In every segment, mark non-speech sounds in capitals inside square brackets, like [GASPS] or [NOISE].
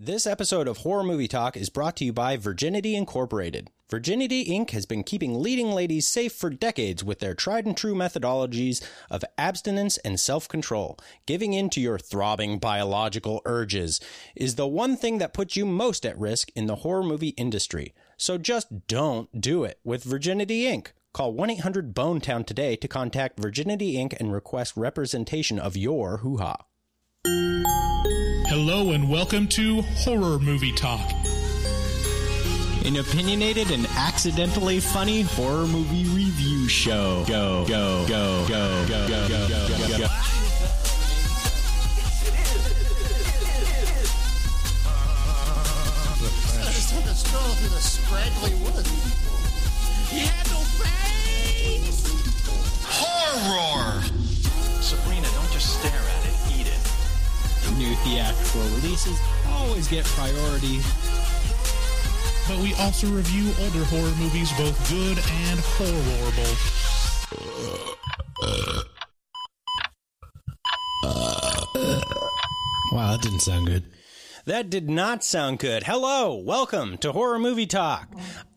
This episode of Horror Movie Talk is brought to you by Virginity Incorporated. Virginity Inc. has been keeping leading ladies safe for decades with their tried and true methodologies of abstinence and self control. Giving in to your throbbing biological urges is the one thing that puts you most at risk in the horror movie industry. So just don't do it with Virginity Inc. Call 1 800 Bone Town today to contact Virginity Inc. and request representation of your hoo ha. Hello and welcome to Horror Movie Talk. An opinionated and accidentally funny horror movie review show. Go, go, go, go, go, go, go, go, go. go. Just took a stroll through the scraggly woods. He had no face! Horror! Sabrina, don't just stare at it. New theatrical releases always get priority. But we also review older horror movies, both good and horrible. Wow, that didn't sound good. That did not sound good. Hello, welcome to Horror Movie Talk.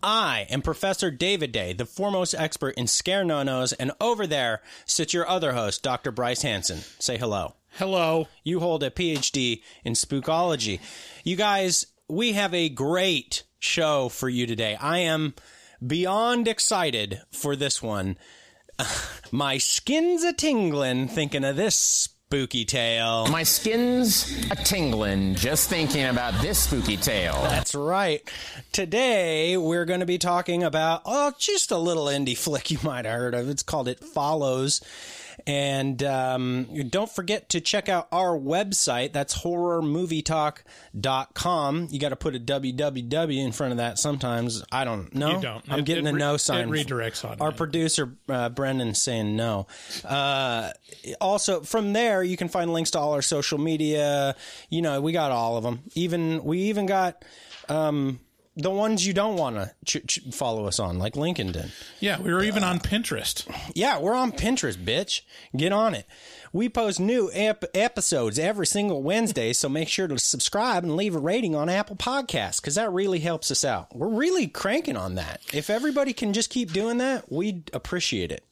I am Professor David Day, the foremost expert in scare no-nos, and over there sits your other host, Dr. Bryce Hanson. Say hello. Hello. You hold a PhD in spookology. You guys, we have a great show for you today. I am beyond excited for this one. [LAUGHS] My skin's a tingling thinking of this spooky tale. My skin's a tingling just thinking about this spooky tale. That's right. Today we're going to be talking about oh, just a little indie flick you might have heard of. It's called It Follows. And um, don't forget to check out our website. That's horrormovietalk.com. You got to put a www in front of that sometimes. I don't know. You don't. I'm It- getting it a no it sign. redirects on Our producer, uh, Brendan, saying no. Uh, also, from there, you can find links to all our social media. You know, we got all of them. Even We even got. Um, the ones you don't want to ch- ch- follow us on, like LinkedIn. Yeah, we were even on Pinterest. Yeah, we're on Pinterest, bitch. Get on it. We post new ep- episodes every single Wednesday, so make sure to subscribe and leave a rating on Apple Podcasts because that really helps us out. We're really cranking on that. If everybody can just keep doing that, we'd appreciate it.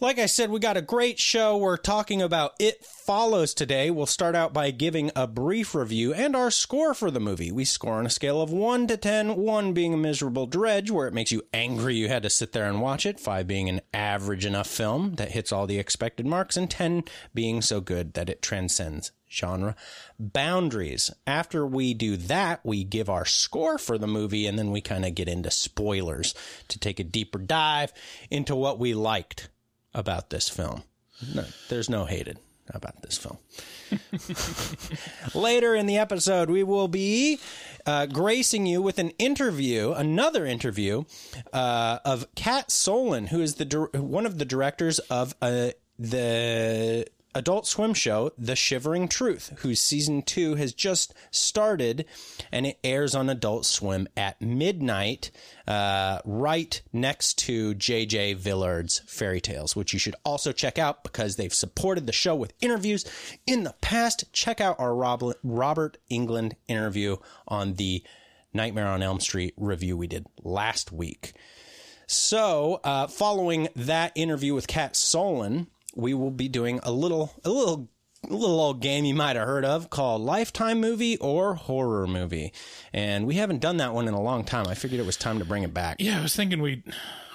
Like I said, we got a great show. We're talking about It Follows today. We'll start out by giving a brief review and our score for the movie. We score on a scale of 1 to 10, 1 being a miserable dredge where it makes you angry you had to sit there and watch it, 5 being an average enough film that hits all the expected marks, and 10 being so good that it transcends genre boundaries. After we do that, we give our score for the movie and then we kind of get into spoilers to take a deeper dive into what we liked about this film. No, there's no hated about this film. [LAUGHS] Later in the episode, we will be uh, gracing you with an interview, another interview uh, of Cat Solen, who is the one of the directors of uh, the Adult Swim show, The Shivering Truth, whose season two has just started, and it airs on Adult Swim at midnight, uh, right next to J.J. Villard's Fairy Tales, which you should also check out because they've supported the show with interviews in the past. Check out our Rob- Robert Englund interview on the Nightmare on Elm Street review we did last week. So, uh, following that interview with Cat Solen, we will be doing a little, a little, a little old game you might have heard of called Lifetime Movie or Horror Movie, and we haven't done that one in a long time. I figured it was time to bring it back. Yeah, I was thinking we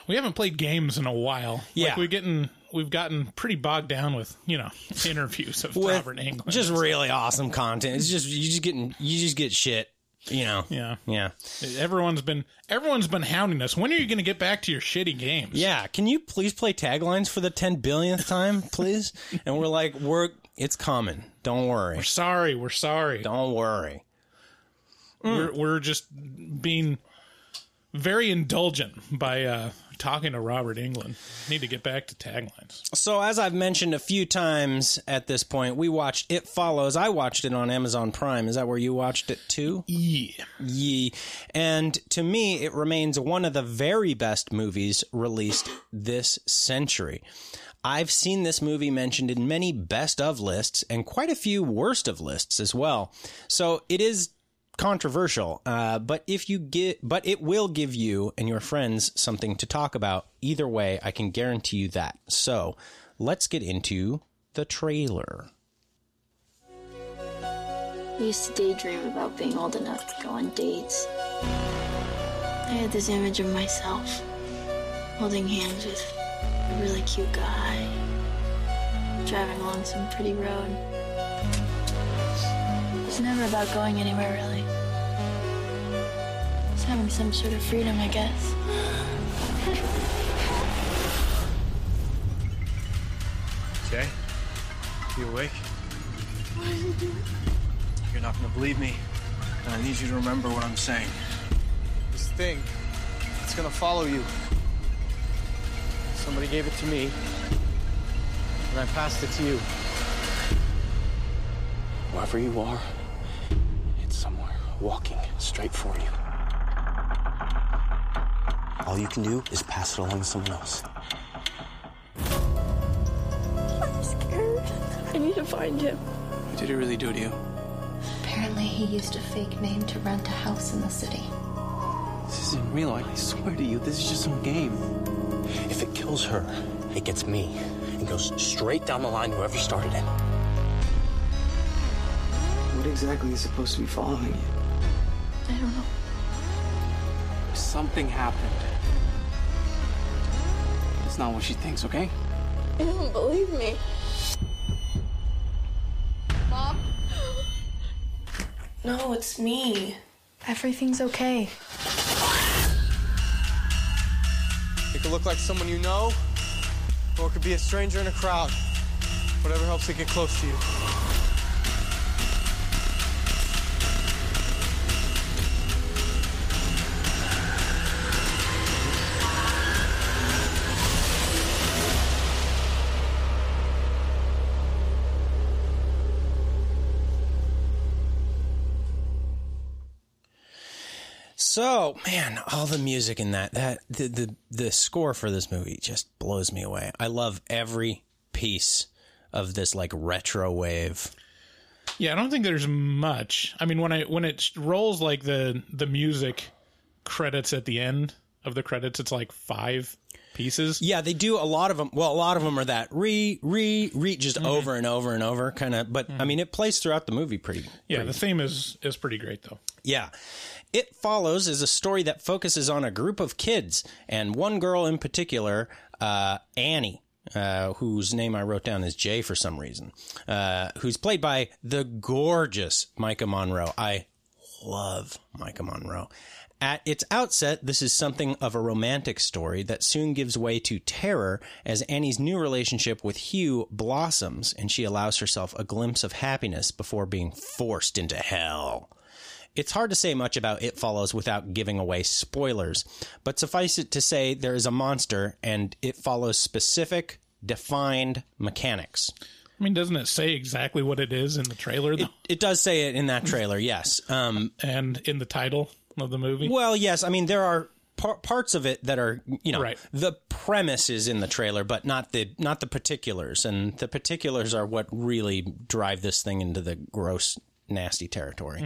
we haven't played games in a while. Yeah. like we getting we've gotten pretty bogged down with you know [LAUGHS] interviews of Robert Englund. just really awesome content. It's just you just getting you just get shit. You know. yeah, Yeah. everyone's been everyone's been hounding us. When are you going to get back to your shitty games? Yeah, can you please play taglines for the 10 billionth time, [LAUGHS] please? and we're like, we're it's coming. Don't worry. we're sorry. We're sorry. Don't worry. We're we're just being very indulgent by uh, talking to Robert Englund. Need to get back to taglines. So, as I've mentioned a few times at this point, we watched It Follows. I watched it on Amazon Prime. Is that where you watched it too? Yeah. Ye. And to me, it remains one of the very best movies released this century. I've seen this movie mentioned in many best of lists and quite a few worst of lists as well. So it is controversial, uh, but if you get, but it will give you and your friends something to talk about. Either way, I can guarantee you that. So let's get into the trailer. I used to daydream about being old enough to go on dates. I had this image of myself holding hands with a really cute guy, driving along some pretty road. It's never about going anywhere, really. It's having some sort of freedom, I guess. Jay? You awake? You're not gonna believe me, and I need you to remember what I'm saying. This thing, it's gonna follow you. Somebody gave it to me, and I passed it to you. Wherever you are, it's somewhere walking straight for you. All you can do is pass it along to someone else. I'm scared. I need to find him. What did he really do to you? Apparently, he used a fake name to rent a house in the city. This isn't real. I swear to you, this is just some game. If it kills her, it gets me and goes straight down the line whoever started it. What exactly is supposed to be following you? I don't know. Something happened. It's not what she thinks, okay? You don't believe me. Mom? [GASPS] No, it's me. Everything's okay. It could look like someone you know, or it could be a stranger in a crowd. Whatever helps it get close to you. So, man, all the music in that that the the the score for this movie just blows me away. I love every piece of this like retro wave. Yeah, I don't think there's much. I mean, when I when it rolls like the the music credits at the end of the credits, it's like five pieces. Yeah, they do a lot of them. Well, a lot of them are that re re re just Mm-hmm. over and over and over kind of. But I mean, it plays throughout the movie pretty. Yeah, pretty the theme is is pretty great though. Yeah. It Follows is a story that focuses on a group of kids, and one girl in particular, uh, Annie, uh, whose name I wrote down as Jay for some reason, uh, who's played by the gorgeous Maika Monroe. I love Maika Monroe. At its outset, this is something of a romantic story that soon gives way to terror as Annie's new relationship with Hugh blossoms and she allows herself a glimpse of happiness before being forced into hell. It's hard to say much about It Follows without giving away spoilers, but suffice it to say there is a monster and it follows specific, defined mechanics. I mean, doesn't it say exactly what it is in the trailer though? It does say it in that trailer, yes. Um, and in the title of the movie? Well, yes. I mean, there are par- parts of it that are, you know, Right. the premise is in the trailer, but not the not the particulars, and the particulars are what really drive this thing into the gross, nasty territory.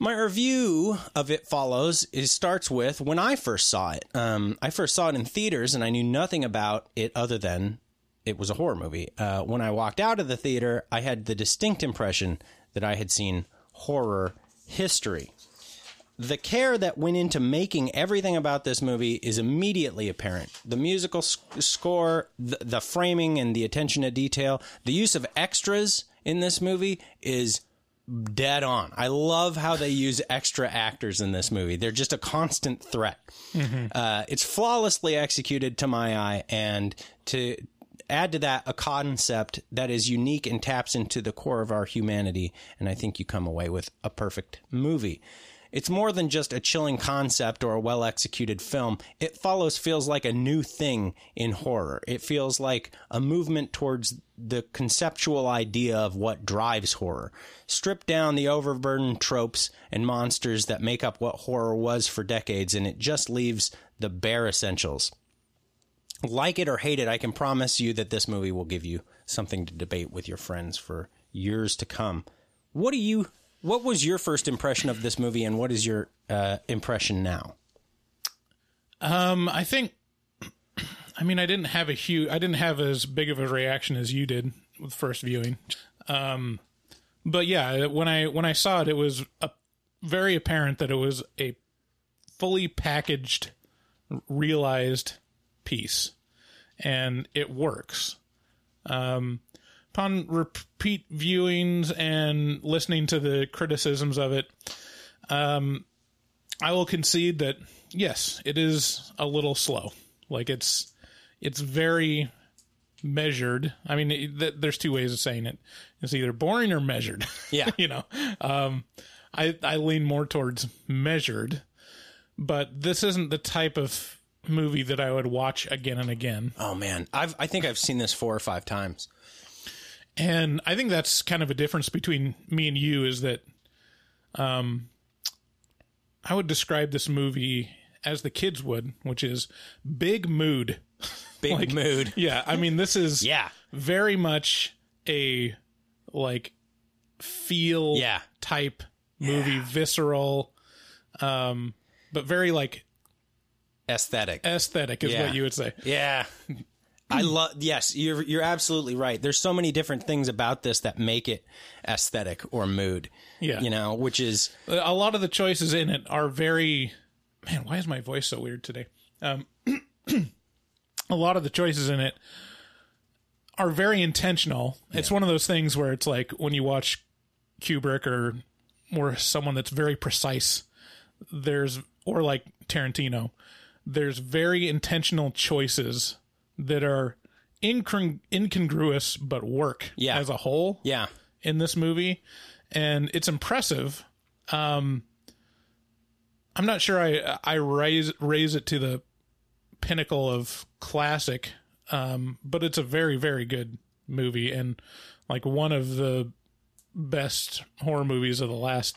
My review of it follows. It starts with when I first saw it. Um, I first saw it in theaters, and I knew nothing about it other than it was a horror movie. Uh, when I walked out of the theater, I had the distinct impression that I had seen horror history. The care that went into making everything about this movie is immediately apparent. The musical sc- score, the, the framing, and the attention to detail. The use of extras in this movie is dead on. I love how they use extra actors in this movie. They're just a constant threat. Uh, it's flawlessly executed to my eye, and to add to that a concept that is unique and taps into the core of our humanity. And I think you come away with a perfect movie. It's more than just a chilling concept or a well executed film. It follows feels like a new thing in horror. It feels like a movement towards the conceptual idea of what drives horror. Strip down the overburdened tropes and monsters that make up what horror was for decades, and it just leaves the bare essentials. like it or hate it, I can promise you that this movie will give you something to debate with your friends for years to come. What do you? What was your first impression of this movie, and what is your uh, impression now? Um, I think. [CLEARS THROAT] I mean, I didn't have a huge. I didn't have as big of a reaction as you did with first viewing. Um, but yeah, when I when I saw it, it was a, very apparent that it was a fully packaged, realized piece, and it works. Um, upon repeat viewings and listening to the criticisms of it, um, I will concede that yes, it is a little slow. Like it's it's very measured. I mean, it, th- there's two ways of saying it. It's either boring or measured. Yeah. [LAUGHS] you know, um, I I lean more towards measured, but this isn't the type of movie that I would watch again and again. Oh man, I've I think I've seen this four or five times. And I think that's kind of a difference between me and you is that um I would describe this movie as the kids would, which is big mood. [LAUGHS] Big Like, mood. [LAUGHS] Yeah, I mean this is Yeah. very much a like feel Yeah. type movie, visceral um but very like Aesthetic. aesthetic is Yeah. what you would say. Yeah. I love yes, you're you're absolutely right. There's so many different things about this that make it aesthetic or mood. Yeah. You know, which is a lot of the choices in it are very man why is my voice so weird today um [CLEARS THROAT] a lot of the choices in it are very intentional it's one of those things where it's like when you watch kubrick or or someone that's very precise there's or like tarantino there's very intentional choices that are incongru- incongruous but work Yeah. as a whole yeah. in this movie, and it's impressive. Um, I'm not sure I I raise raise it to the pinnacle of classic, um, but it's a very very good movie and like one of the best horror movies of the last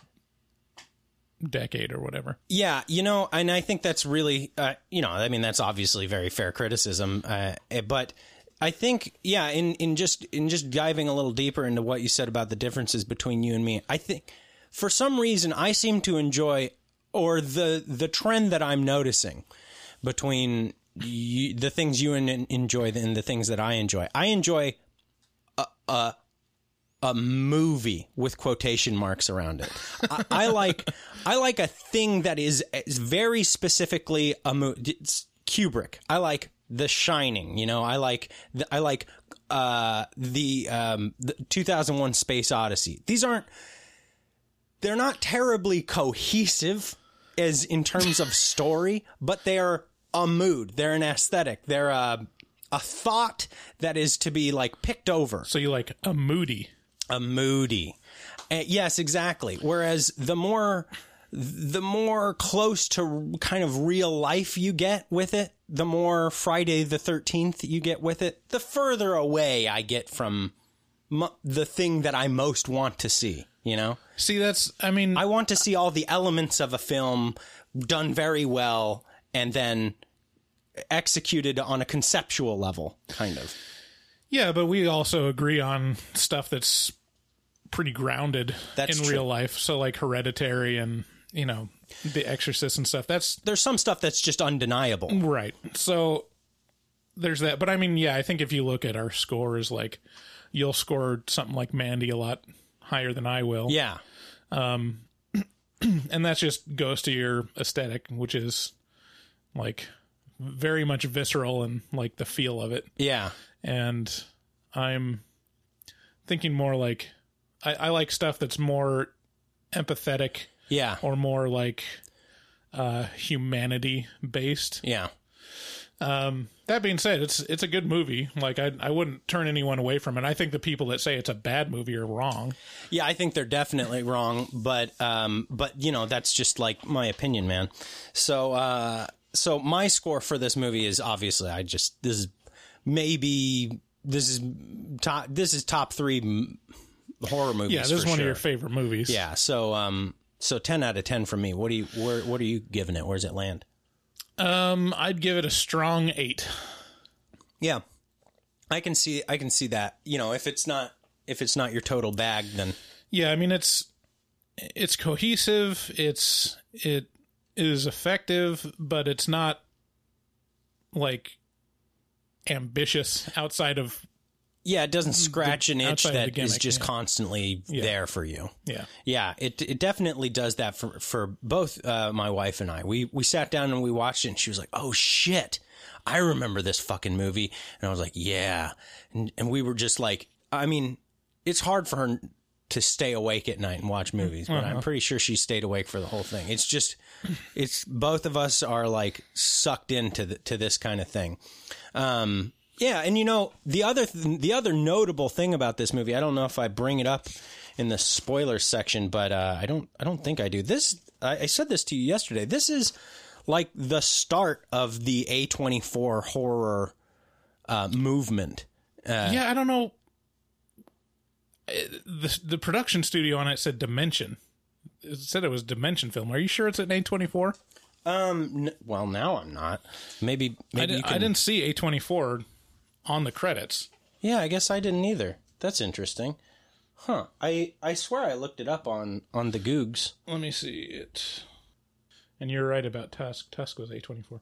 decade or whatever. Yeah, you know, and I think that's really, uh, you know, I mean, that's obviously very fair criticism, uh, eh, but I think, yeah, in in just in just diving a little deeper into what you said about the differences between you and me, I think for some reason I seem to enjoy, or the the trend that I'm noticing between you, the things you en- enjoy and the things that I enjoy. I enjoy a movie with quotation marks around it. I, I [LAUGHS] like I like a thing that is, is very specifically a movie. Kubrick. I like The Shining. You know, I like the, I like uh, the um, the 2001 Space Odyssey. These aren't they're not terribly cohesive as in terms of story, but they're a mood. They're an aesthetic. They're a a thought that is to be like picked over. So you like a moody, a moody. Uh, yes, exactly. Whereas the more the more close to kind of real life you get with it, the more Friday the 13th you get with it, the further away I get from the thing that I most want to see, you know? See, that's, I mean, I want to see all the elements of a film done very well and then executed on a conceptual level, kind of. Yeah, but we also agree on stuff that's pretty grounded That's in true. real life. So like Hereditary and you know The Exorcist and stuff. That's There's some stuff that's just undeniable. right. So there's that. But I mean, yeah, I think if you look at our scores, like you'll score something like Mandy a lot higher than I will. Yeah. Um, [CLEARS THROAT] and that just goes to your aesthetic, which is like very much visceral and like the feel of it. Yeah. And I'm thinking more like I, I like stuff that's more empathetic Yeah. or more like uh humanity based. Yeah. Um that being said, it's it's a good movie. Like I I wouldn't turn anyone away from it. I think the people that say it's a bad movie are wrong. Yeah, I think they're definitely wrong, but um, but you know that's just like my opinion, man. So uh, so my score for this movie is obviously I just this is maybe this is top this is top three horror movies. Yeah, this is one of your favorite movies. Yeah, so um, so ten out of ten for me. What do you where what are you giving it? Where's it land? Um I'd give it a strong 8. Yeah, I can see. I can see that. You know, if it's not if it's not your total bag, then Yeah, I mean it's it's cohesive. It's it is effective, but it's not like ambitious outside of yeah, it doesn't scratch an itch the that is just yeah. constantly Yeah. there for you. yeah. Yeah, it it definitely does that for for both uh, my wife and I. We we sat down and we watched it, and she was like, "Oh shit, I remember this fucking movie," and I was like, "Yeah," and and we were just like, I mean, it's hard for her to stay awake at night and watch movies, but I'm pretty sure she stayed awake for the whole thing. It's just, it's both of us are like sucked into the, to this kind of thing. Um, yeah, and you know the other th- the other notable thing about this movie, I don't know if I bring it up in the spoiler section, but uh, I don't I don't think I do. This I, I said this to you yesterday. This is like the start of the A24 horror uh, movement. yeah, I don't know. Uh, The the production studio on it said Dimension. It said it was Dimension Film. Are you sure it's at A twenty four? Um, n- well, now I'm not. Maybe maybe I, didn't, can. I didn't see A twenty four on the credits. Yeah, I guess I didn't either. That's interesting. Huh. I I swear I looked it up on on the Googs. Let me see it. And you're right about Tusk. Tusk was A twenty four.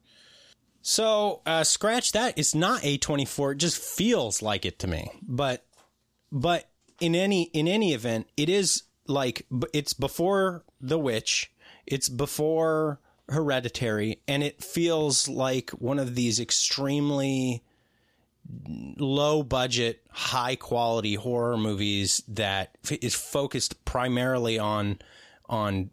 So uh, scratch that. It's not a twenty four. It just feels like it to me. But but in any in any event, it is like it's before The Witch. It's before Hereditary, and it feels like one of these extremely low budget, high quality horror movies that f- is focused primarily on on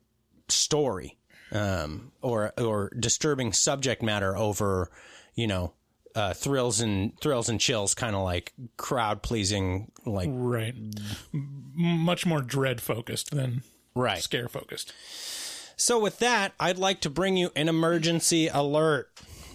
story um, or or disturbing subject matter over you know uh, thrills and thrills and chills, kind of like crowd pleasing, like Right. Much more dread focused than right. scare focused. So, with that, I'd like to bring you an emergency alert.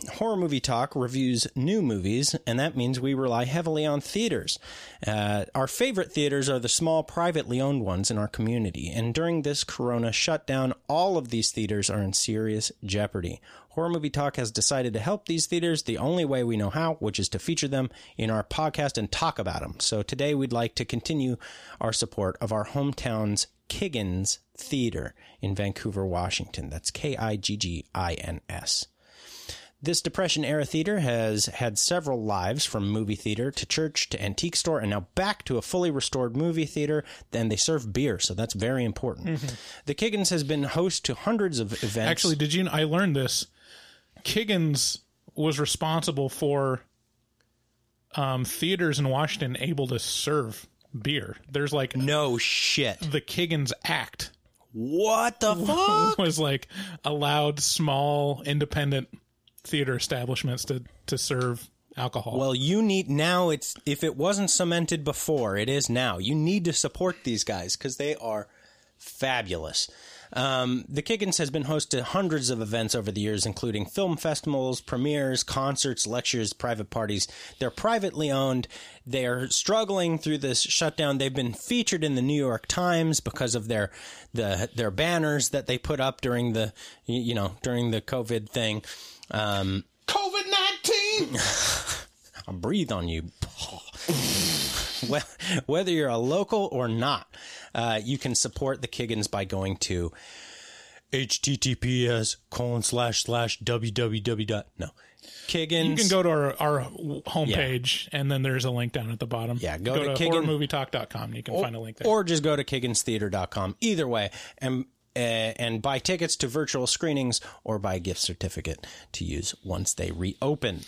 Horror Movie Talk reviews new movies, and that means we rely heavily on theaters. Uh, our favorite theaters are the small, privately owned ones in our community, and during this corona shutdown, all of these theaters are in serious jeopardy. Horror Movie Talk has decided to help these theaters the only way we know how, which is to feature them in our podcast and talk about them. So today we'd like to continue our support of our hometown's Kiggins Theater in Vancouver, Washington. That's K I G G I N S. This Depression era theater has had several lives from movie theater to church to antique store and now back to a fully restored movie theater. Then they serve beer, so that's very important. The Kiggins has been host to hundreds of events. Actually, did you? I learned this. Kiggins was responsible for um, theaters in Washington able to serve beer. There's like no shit. the Kiggins Act What the [LAUGHS] fuck? was like allowed small independent theater establishments to to serve alcohol. Well, you need now. It's if it wasn't cemented before, it is now. You need to support these guys because they are fabulous. Um, the Kiggins has been host to hundreds of events over the years, including film festivals, premieres, concerts, lectures, private parties. They're privately owned. They're struggling through this shutdown. They've been featured in the New York Times because of their the their banners that they put up during the you know during the COVID thing. Um, COVID 19! [LAUGHS] I'll breathe on you. [LAUGHS] well, whether you're a local or not, uh, you can support the Kiggins by going to https colon slash slash www dot no Kiggins. you can go to our, our homepage and then there's a link down at the bottom. Yeah, go go to to, Kiggin- horrormovietalk.com and you can find a link there. or just go to kigginstheater.com. Either way, and and buy tickets to virtual screenings or buy a gift certificate to use once they reopen.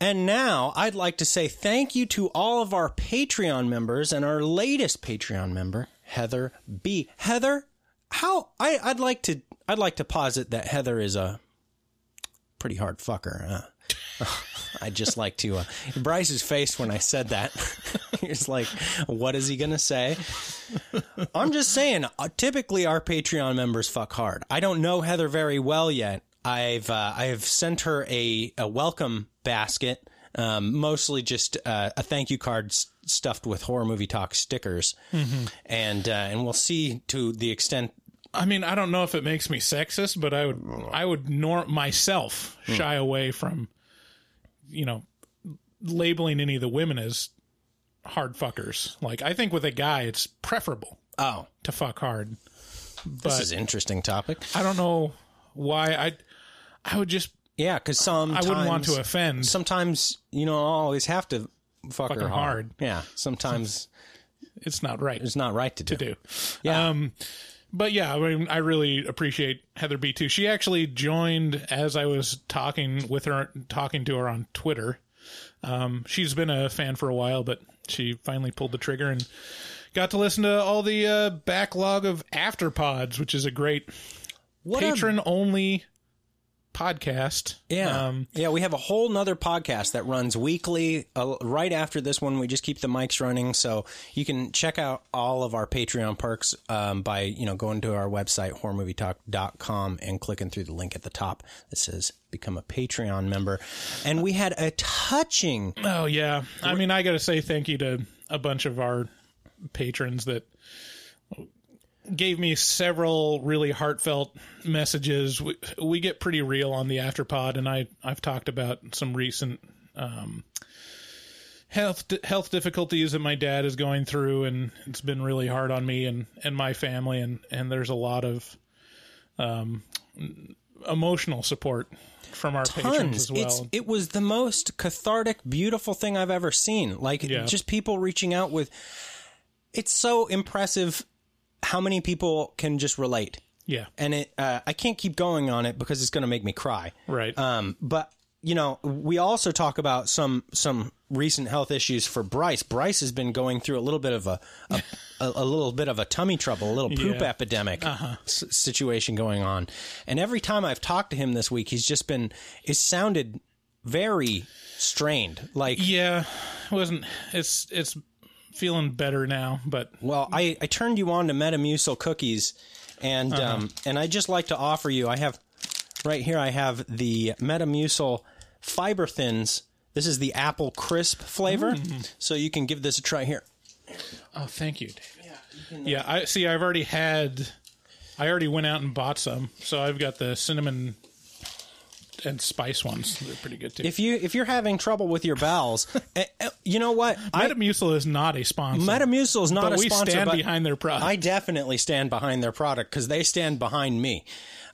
And now I'd like to say thank you to all of our Patreon members and our latest Patreon member, Heather B. Heather, how I, I'd like to I'd like to posit that Heather is a pretty hard fucker. Uh, I'd just like to uh, Bryce's face when I said that. [LAUGHS] he was like, "What is he gonna say?" I'm just saying. Uh, typically, our Patreon members fuck hard. I don't know Heather very well yet. I've uh, I've sent her a, a welcome basket, um, mostly just uh, a thank you card s- stuffed with horror movie talk stickers, and uh, and we'll see to the extent. I mean, I don't know if it makes me sexist, but I would I would nor myself Hmm. shy away from you know labeling any of the women as hard fuckers. Like I think with a guy, it's preferable Oh, to fuck hard. this is an interesting topic. I don't know why I. I would just. Yeah, because some I wouldn't want to offend. Sometimes you don't always have to fuck, her hard. hard. Yeah, sometimes It's not right it's not right to do. to do. Yeah. Um, but yeah, I mean, I really appreciate Heather B too. She actually joined as I was talking with her, talking to her on Twitter. Um, she's been a fan for a while, but she finally pulled the trigger and got to listen to all the uh, backlog of afterpods, which is a great patron only podcast. Yeah. Um, yeah, we have a whole nother podcast that runs weekly uh, right after this one. We just keep the mics running. So you can check out all of our Patreon perks um, by, you know, going to our website, horrormovietalk.com and clicking through the link at the top that says become a Patreon member. And we had a touching Oh yeah. I mean, I got to say thank you to a bunch of our patrons that gave me several really heartfelt messages. We, we get pretty real on the afterpod, and I I've talked about some recent um, health health difficulties that my dad is going through, and it's been really hard on me and and my family, and and there's a lot of um, emotional support from our patrons tons. as well. It's, it was the most cathartic, beautiful thing I've ever seen. Like Yeah. just people reaching out with. It's so impressive how many people can just relate. yeah. and it uh, I can't keep going on it because it's going to make me cry. Right. Um, but you know, we also talk about some some recent health issues for Bryce. Bryce has been going through a little bit of a a, [LAUGHS] a, a little bit of a tummy trouble, a little poop Yeah. Uh-huh. epidemic s- situation going on. And every time I've talked to him this week, he's just been it sounded very strained. Like Yeah, it wasn't. It's it's feeling better now, but Well, I, I turned you on to Metamucil cookies, and Uh-huh. um, and I just like to offer you. I have right here. I have the Metamucil fiber thins. This is the apple crisp flavor, Mm. so you can give this a try here. oh, thank you, Dave. Yeah, I see. I've already had. I already went out and bought some, so I've got the cinnamon and spice ones. They're pretty good too. If you if you're having trouble with your bowels, [LAUGHS] eh, eh, you know what? I, Metamucil is not a sponsor. Metamucil is not but a we sponsor, stand but behind their product. I definitely stand behind their product because they stand behind me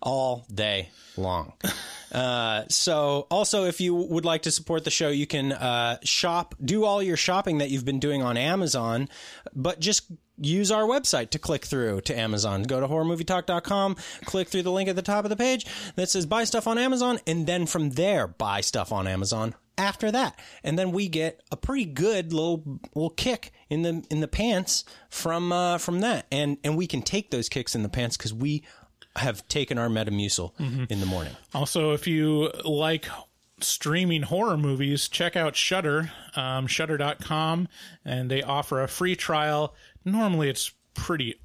all day long. [LAUGHS] Uh, so, also, if you would like to support the show, you can uh, shop, do all your shopping that you've been doing on Amazon, but just use our website to click through to Amazon. Go to horrormovietalk.com, click through the link at the top of the page that says buy stuff on Amazon, and then from there, buy stuff on Amazon after that. And then we get a pretty good little little kick in the in the pants from uh, from that. And and we can take those kicks in the pants cuz we have taken our Metamucil in the morning. Also, if you like streaming horror movies, check out Shudder, um, Shudder.com, and they offer a free trial. Normally, it's pretty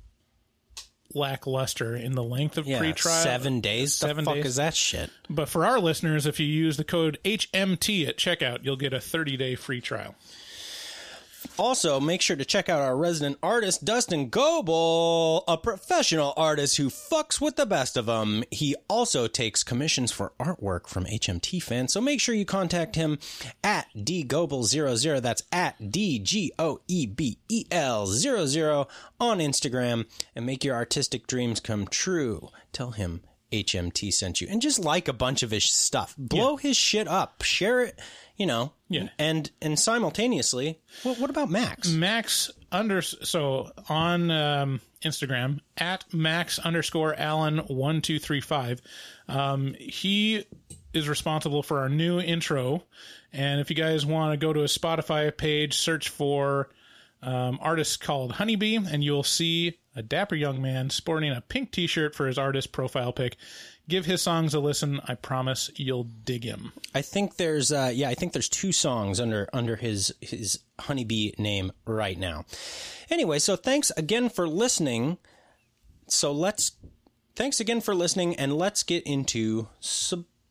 lackluster in the length of Yeah, free trial. 7 days. Seven the fuck days. is that shit? But for our listeners, if you use the code HMT at checkout, you'll get a 30 day free trial. Also, make sure to check out our resident artist, Dustin Goebel, a professional artist who fucks with the best of them. He also takes commissions for artwork from HMT fans, so make sure you contact him at dgoebel00. That's at D G O E B E L 00 on Instagram and make your artistic dreams come true. Tell him HMT sent you and just like a bunch of his stuff. Blow his shit up. Share it, you know. Yeah. And and simultaneously, what, what about Max? Max under so on um, Instagram at Max underscore Allen one two three five. Um, he is responsible for our new intro, and if you guys want to go to a Spotify page, search for um, artist called Honeybee, and you'll see a dapper young man sporting a pink T-shirt for his artist profile pic. Give his songs a listen. I promise you'll dig him. I think there's uh yeah, I think there's two songs under under his his honeybee name right now. Anyway, so thanks again for listening. So let's thanks again for listening and let's get into spoilers.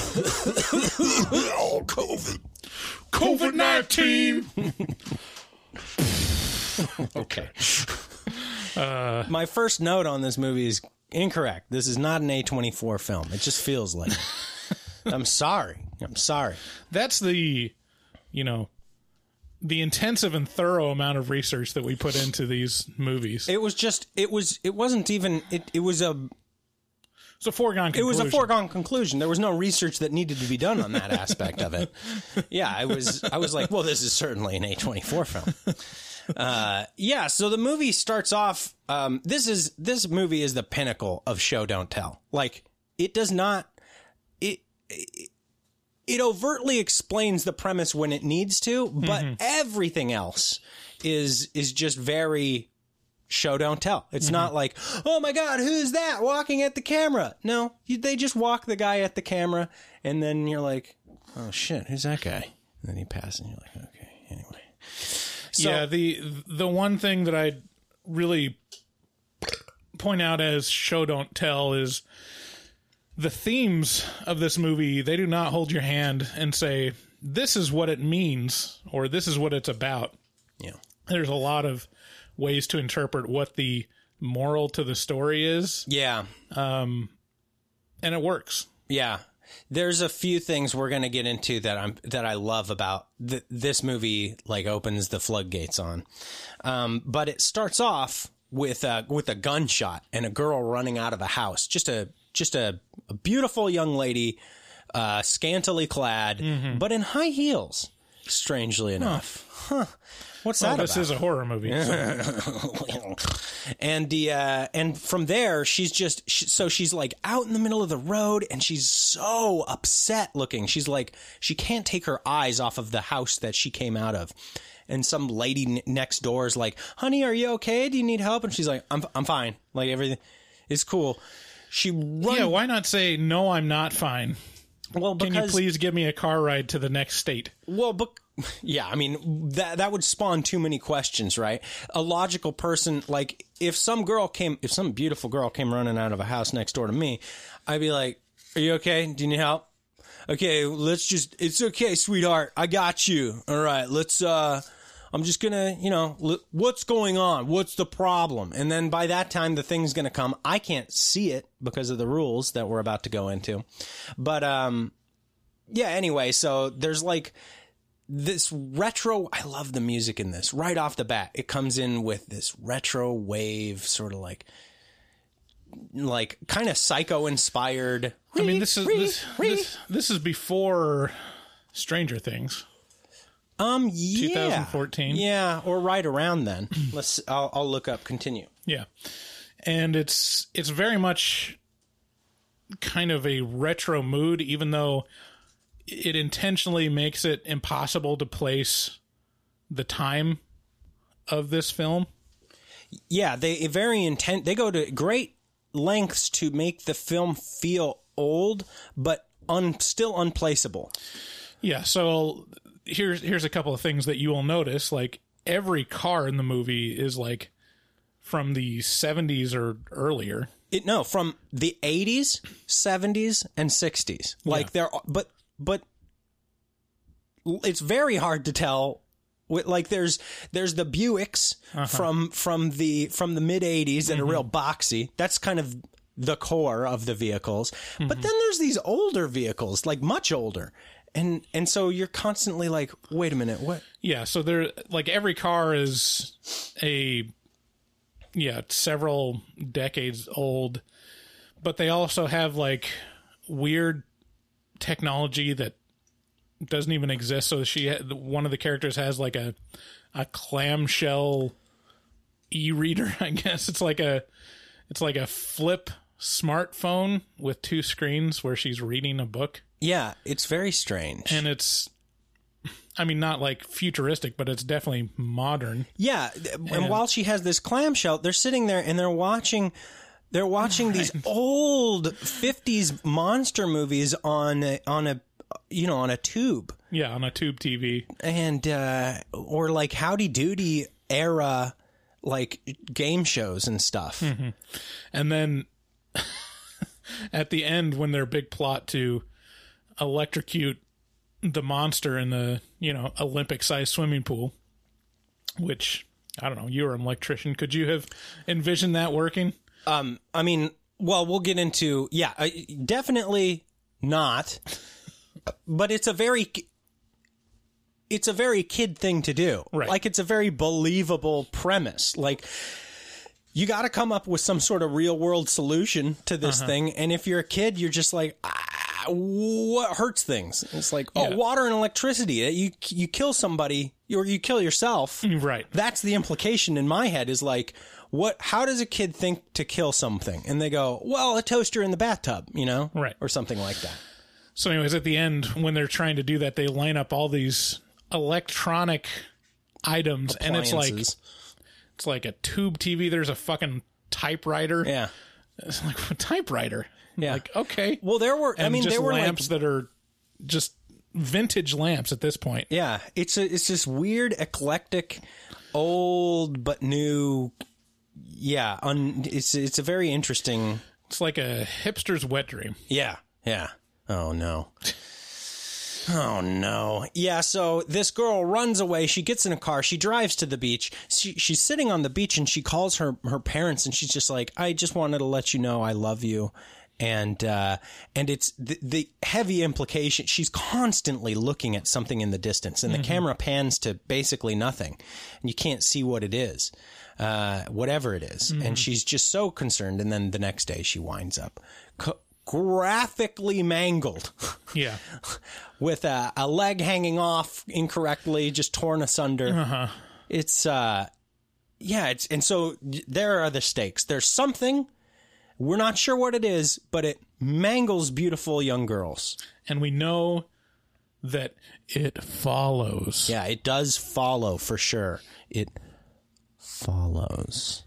Boiler. oh, COVID. COVID nineteen. [LAUGHS] okay. Uh, My first note on this movie is incorrect. This is not an A24 film. It just feels like it. [LAUGHS] I'm sorry. I'm sorry. That's the, you know, the intensive and thorough amount of research that we put into these movies. It was just it was it wasn't even it it was a It's a foregone. it was a foregone conclusion. There was no research that needed to be done on that aspect of it. [LAUGHS] Yeah, I was I was like, well, this is certainly an A24 film. Uh, yeah, so the movie starts off. Um, this is this movie is the pinnacle of show don't tell. Like it does not it. it it overtly explains the premise when it needs to, but everything else is is just very show don't tell. It's not mm-hmm. like, oh my god, who's that walking at the camera? No, you, they just walk the guy at the camera, and then you're like, oh shit, who's that guy? And then he passes, and you're like, okay, anyway. So, yeah, the the one thing that I really point out as show don't tell is the themes of this movie. They do not hold your hand and say this is what it means or this is what it's about. yeah, There's a lot of ways to interpret what the moral to the story is, yeah, and it works. yeah. There's a few things we're gonna get into that I'm that I love about th- this movie. Like opens the floodgates on, um, but it starts off with a with a gunshot and a girl running out of a house. Just a just a, a beautiful young lady, uh, scantily clad, but in high heels. Strangely enough, huh? What's Well, that this about? is a horror movie. so- [LAUGHS] and the uh, and from there she's just she, so she's like out in the middle of the road and she's so upset looking she's like she can't take her eyes off of the house that she came out of and some lady n- next door is like honey are you okay do you need help and she's like i'm, I'm fine like everything is cool she runs yeah, why not say no? I'm not fine. Well Can you please give me a car ride to the next state? Well, but yeah, I mean that that would spawn too many questions, right? A logical person, like if some girl came, if some beautiful girl came running out of a house next door to me, I'd be like, "Are you okay? Do you need help?" Okay, let's just. It's okay, sweetheart. I got you. All right, let's. uh I'm just gonna, you know, l- what's going on? What's the problem? And then by that time, the thing's gonna come. I can't see it because of the rules that we're about to go into, but um, yeah. Anyway, so there's like this retro i love the music in this right off the bat it comes in with this retro wave sort of like like kind of psycho inspired I mean, this is this, this, this is before Stranger Things. Um yeah 2014. yeah. Or right around then. [CLEARS THROAT] Let's I'll, I'll look up continue. Yeah, and it's it's very much kind of a retro mood, even though it intentionally makes it impossible to place the time of this film. yeah they very intent they go to great lengths to make the film feel old but un, still unplaceable. Yeah, so here's here's a couple of things that you will notice. Like every car in the movie is like from the 70s or earlier. It no, from the 80s, 70s and 60s. Like there but but it's very hard to tell like there's there's the Buicks uh-huh. from from the from the mid 80s that are mm-hmm. real boxy. That's kind of the core of the vehicles. But mm-hmm. then there's these older vehicles, like much older. And and so you're constantly like, wait a minute, what? Yeah, so there like every car is a yeah, several decades old, but they also have like weird technology that doesn't even exist. So she one of the characters has like a a clamshell e-reader, [LAUGHS] I guess. It's like a it's like a flip smartphone with two screens where she's reading a book Yeah, it's very strange. and it's I mean not like futuristic, but it's definitely modern. Yeah, th- and while she has this clamshell, they're sitting there and they're watching they're watching these old 50s monster movies on a, on a you know, on a tube. Yeah, on a tube TV. And uh or like Howdy Doody era like game shows and stuff. And then [LAUGHS] at the end when their big plot to electrocute the monster in the you know Olympic sized swimming pool, which I don't know. You're an electrician. Could you have envisioned that working? Um, I mean, well, we'll get into yeah, I, definitely not. But it's a very it's a very kid thing to do. Right. Like it's a very believable premise. Like you got to come up with some sort of real world solution to this Uh-huh. thing. And if you're a kid, you're just like, ah, what hurts things? It's like, oh, Yeah. water and electricity. Uh, you you kill somebody or you kill yourself. Right. That's the implication in my head. Is like, what? How does a kid think to kill something? And they go, well, a toaster in the bathtub, you know, Right. or something like that. So, anyways, at the end, when they're trying to do that, they line up all these electronic items, and it's like it's like a tube TV. There's a fucking typewriter. yeah, It's like a [LAUGHS] typewriter. Yeah. Like okay. Well, there were. I mean, there were lamps like that are just vintage lamps at this point. Yeah, it's a, it's this weird, eclectic, old but new. Yeah, un, it's it's a very interesting. It's like a hipster's wet dream. Yeah, yeah. Oh no. Oh no. Yeah, so this girl runs away. She gets in a car. She drives to the beach. She, she's sitting on the beach and she calls her her parents and she's just like, "I just wanted to let you know I love you." And uh and it's the, the heavy implication. She's constantly looking at something in the distance and the camera pans to basically nothing. And you can't see what it is. Uh whatever it is. And she's just so concerned and then the next day she winds up co- graphically mangled. Yeah. [LAUGHS] with a, a leg hanging off incorrectly, just torn asunder. It's uh, yeah. It's and so there are the stakes. There's something we're not sure what it is, but it mangles beautiful young girls. and we know that it follows. Yeah, it does follow for sure. It follows.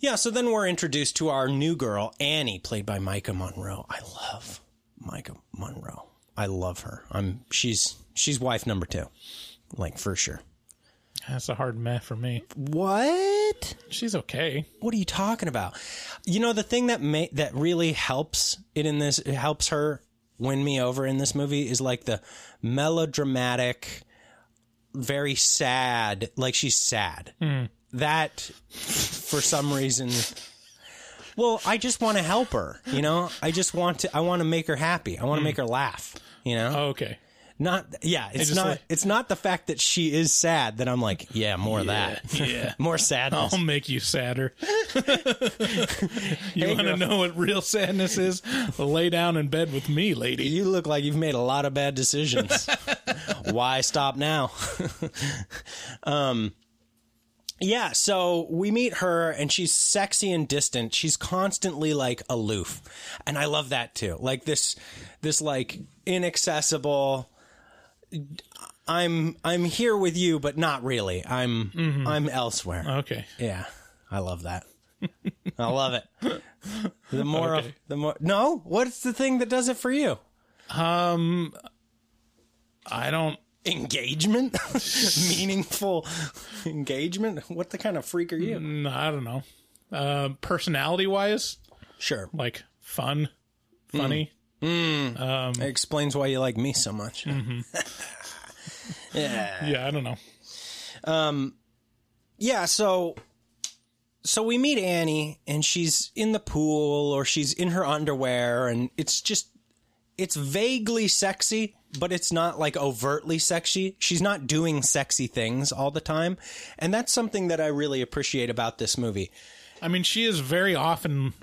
Yeah, so then we're introduced to our new girl, Annie, played by Maika Monroe. I love Maika Monroe. I love her. I'm she's she's wife number two. Like for sure. That's a hard meh for me. What? She's okay. What are you talking about? You know the thing that ma- that really helps it in this it helps her win me over in this movie is like the melodramatic very sad like she's sad. Hmm. That for some reason well, I just want to help her, you know? I just want to I want to make her happy. I want to hmm. make her laugh, you know? Oh, okay. Not yeah, it's not like- it's not the fact that she is sad that I'm like, yeah, more of that. yeah. [LAUGHS] more sadness. I'll make you sadder. [LAUGHS] you Hey, want to know what real sadness is? Lay down in bed with me, lady. You look like you've made a lot of bad decisions. [LAUGHS] Why stop now? um, yeah, so we meet her and she's sexy and distant. She's constantly like aloof. And I love that too. Like this this like inaccessible I'm I'm here with you but not really. I'm I'm elsewhere. Okay. Yeah. I love that. I love it. [LAUGHS] The more Okay. the more No, what's the thing that does it for you? Um, I don't. engagement [LAUGHS] meaningful engagement what the kind of freak are you mm, I don't know. Uh, personality wise, sure like fun, funny. Um, it explains why you like me so much. Mm-hmm. [LAUGHS] Yeah. Yeah, I don't know. Um, yeah so so we meet annie and she's in the pool or she's in her underwear and it's just it's vaguely sexy but it's not like overtly sexy. She's not doing sexy things all the time and that's something that i really appreciate about this movie. I mean, she is very often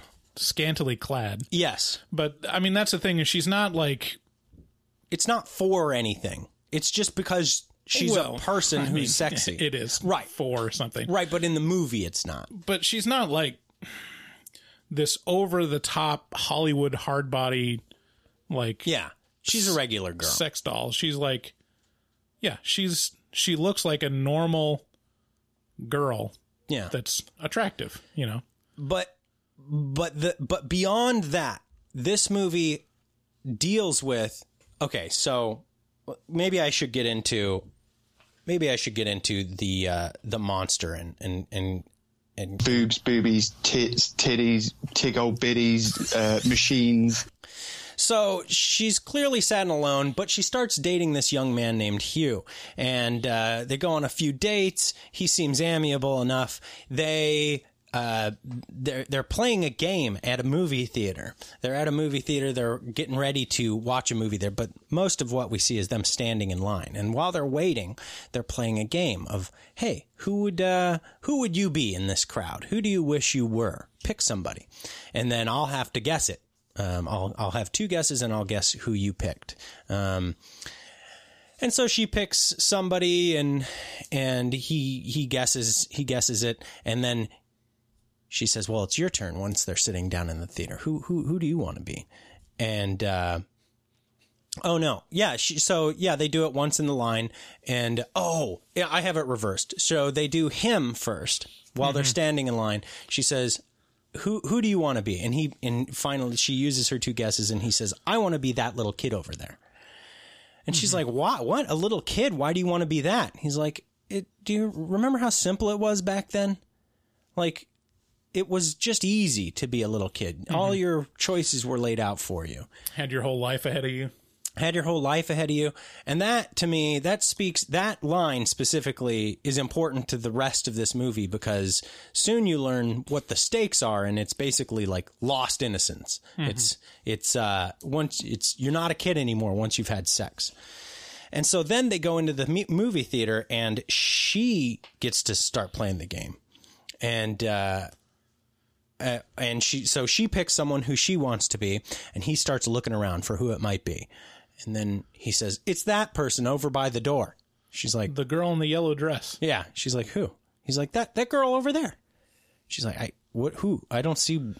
scantily clad, yes but I mean, that's the thing is she's not like it's not for anything. It's just because she's well, a person I who's mean, [LAUGHS] sexy. It is Right. for or something, Right, but in the movie it's not. but she's not like this over the top Hollywood hard body like Yeah. She's a regular girl. sex doll. She's like, yeah, she's she looks like a normal girl Yeah. that's attractive. You know, But but the but beyond that, this movie deals with okay, so maybe I should get into maybe I should get into the uh the monster and and and and boobs, boobies, tits, titties, tig old biddies, uh, machines. So she's clearly sad and alone, but she starts dating this young man named Hugh, and uh, they go on a few dates. He seems amiable enough. They uh, they're they're playing a game at a movie theater. They're at a movie theater. They're getting ready to watch a movie there, but most of what we see is them standing in line. And while they're waiting, they're playing a game of, "Hey, who would uh, who would you be in this crowd? Who do you wish you were? Pick somebody, and then I'll have to guess it. Um, I'll I'll have two guesses, and I'll guess who you picked." Um, and so she picks somebody and and he he guesses he guesses it and then she says, "Well, it's your turn." Once they're sitting down in the theater, who who who do you want to be? And uh, oh no, yeah. She, so yeah, they do it once in the line, and oh, yeah, I have it reversed. So they do him first while they're standing in line. She says. Who who do you want to be? And he and finally she uses her two guesses and he says, I want to be that little kid over there. And she's like, What? What? A little kid? Why do you want to be that? He's like, it, Do you remember how simple it was back then? Like, it was just easy to be a little kid. All your choices were laid out for you. Had your whole life ahead of you. Had your whole life ahead of you. And that, to me, that speaks, that line specifically is important to the rest of this movie because soon you learn what the stakes are and it's basically like lost innocence. It's, it's, uh, once, it's, you're not a kid anymore once you've had sex. And so then they go into the movie theater and she gets to start playing the game. And, uh, uh, and she so she picks someone who she wants to be and he starts looking around for who it might be. And then he says it's that person over by the door. She's like The girl in the yellow dress. yeah. She's like who? He's like that that girl over there. She's like i what who? I don't see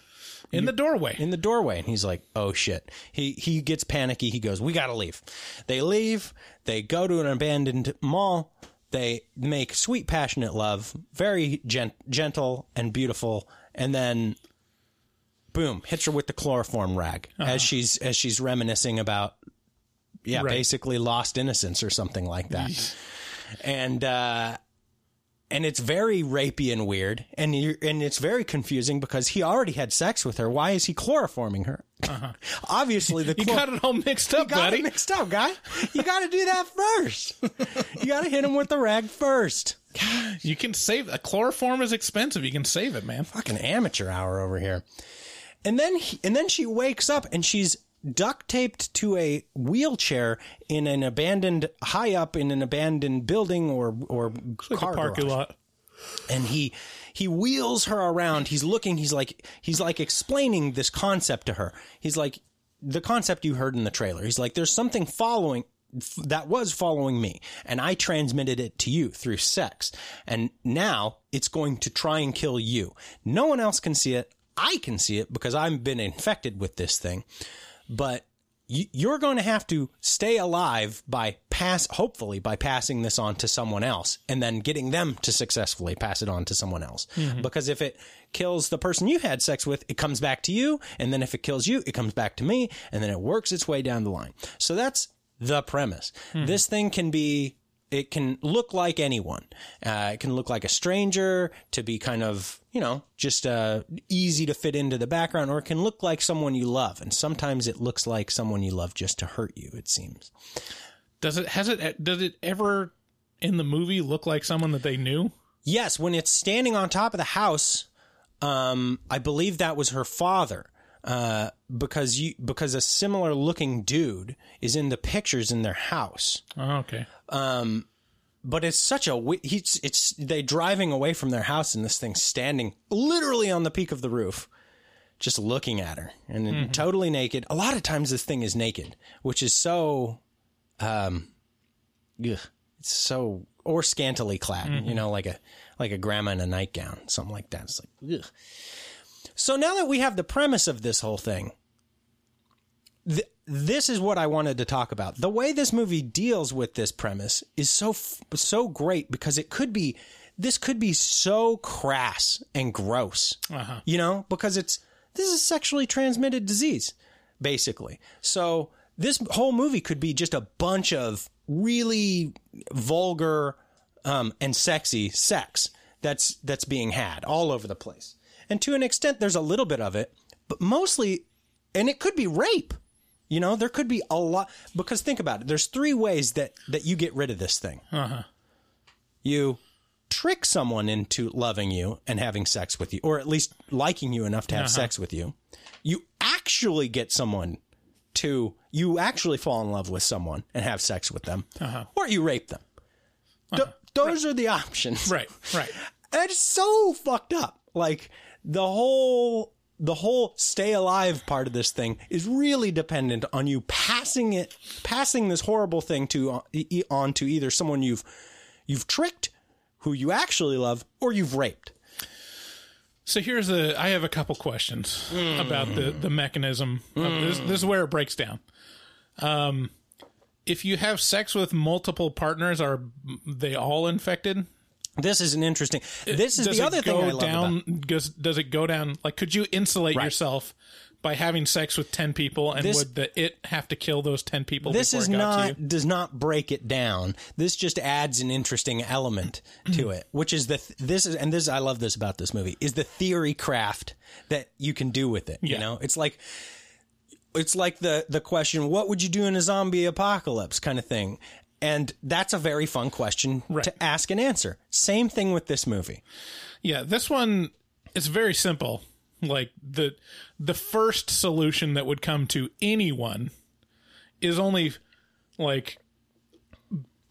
In the doorway. in the doorway. And he's like oh shit. He he gets panicky. He goes we gotta leave. They leave. They go to an abandoned mall. They make sweet passionate love. Very gent- gentle and beautiful and then boom hits her with the chloroform rag as she's as she's reminiscing about yeah Right. basically lost innocence or something like that. And uh and it's very rapey and weird, and and it's very confusing because he already had sex with her. Why is he chloroforming her? [LAUGHS] Obviously, the Uh-huh. You got it all mixed up, you got buddy. it mixed up, guy. You got to do that first. you got to hit him with the rag first. You can save a chloroform is expensive. You can save it, man. Fucking amateur hour over here. And then he, and then she wakes up and she's duct taped to a wheelchair in an abandoned high up in an abandoned building or or Like car a parking garage. lot. and he he wheels her around. He's looking. He's like he's like explaining this concept to her. He's like the concept you heard in the trailer. He's like there's something following that was following me and i transmitted it to you through sex. And now it's going to try and kill you. No one else can see it. I can see it because i've been infected with this thing but you're going to have to stay alive by pass hopefully by passing this on to someone else and then getting them to successfully pass it on to someone else. Because if it kills the person you had sex with it comes back to you. And then if it kills you it comes back to me. And then it works its way down the line. So that's the premise. This thing can be it can look like anyone. Uh, it can look like a stranger to be kind of, you know, just uh, easy to fit into the background, or it can look like someone you love. And sometimes it looks like someone you love just to hurt you, it seems. Does it has it does it ever in the movie look like someone that they knew? Yes, when it's standing on top of the house, um, I believe that was her father. Uh, because you because a similar looking dude is in the pictures in their house. Oh, okay. But it's such a he's it's they driving away from their house and this thing standing literally on the peak of the roof just looking at her and then totally naked. A lot of times this thing is naked which is so um ugh, it's so or scantily clad you know like a like a grandma in a nightgown something like that. It's like ugh. so now that we have the premise of this whole thing th- this is what I wanted to talk about. The way this movie deals with this premise is so so great because it could be this could be so crass and gross. You know, because it's this is a sexually transmitted disease basically. So this whole movie could be just a bunch of really vulgar um, and sexy sex that's that's being had all over the place. And to an extent there's a little bit of it, but mostly and it could be rape. You know, there could be a lot because think about it. There's three ways that that you get rid of this thing. Uh-huh. You trick someone into loving you and having sex with you, or at least liking you enough to have Uh-huh. sex with you. You actually get someone to you actually fall in love with someone and have sex with them, Uh-huh. or you rape them. Th- those are the options. Right, right. [LAUGHS] That's so fucked up. Like the whole the whole stay alive part of this thing is really dependent on you passing it passing this horrible thing to uh, on to either someone you've you've tricked who you actually love or you've raped. So here's a. I have a couple questions about the the mechanism. Of this, this is where it breaks down. Um, if you have sex with multiple partners, are they all infected? This is an interesting. Uh, this is does the other thing I love down, about. Does, does it go down? Like, could you insulate Right. yourself by having sex with ten people, and This- would the it have to kill those ten people? This is it got to not does not break it down. This just adds an interesting element to mm-hmm. it, which is the th- this is and this I love this about this movie is the theory craft that you can do with it. You know, it's like it's like the the question, what would you do in a zombie apocalypse kind of thing. And that's a very fun question to ask and answer. Same thing with this movie. Yeah, this one is very simple. Like the the first solution that would come to anyone is only like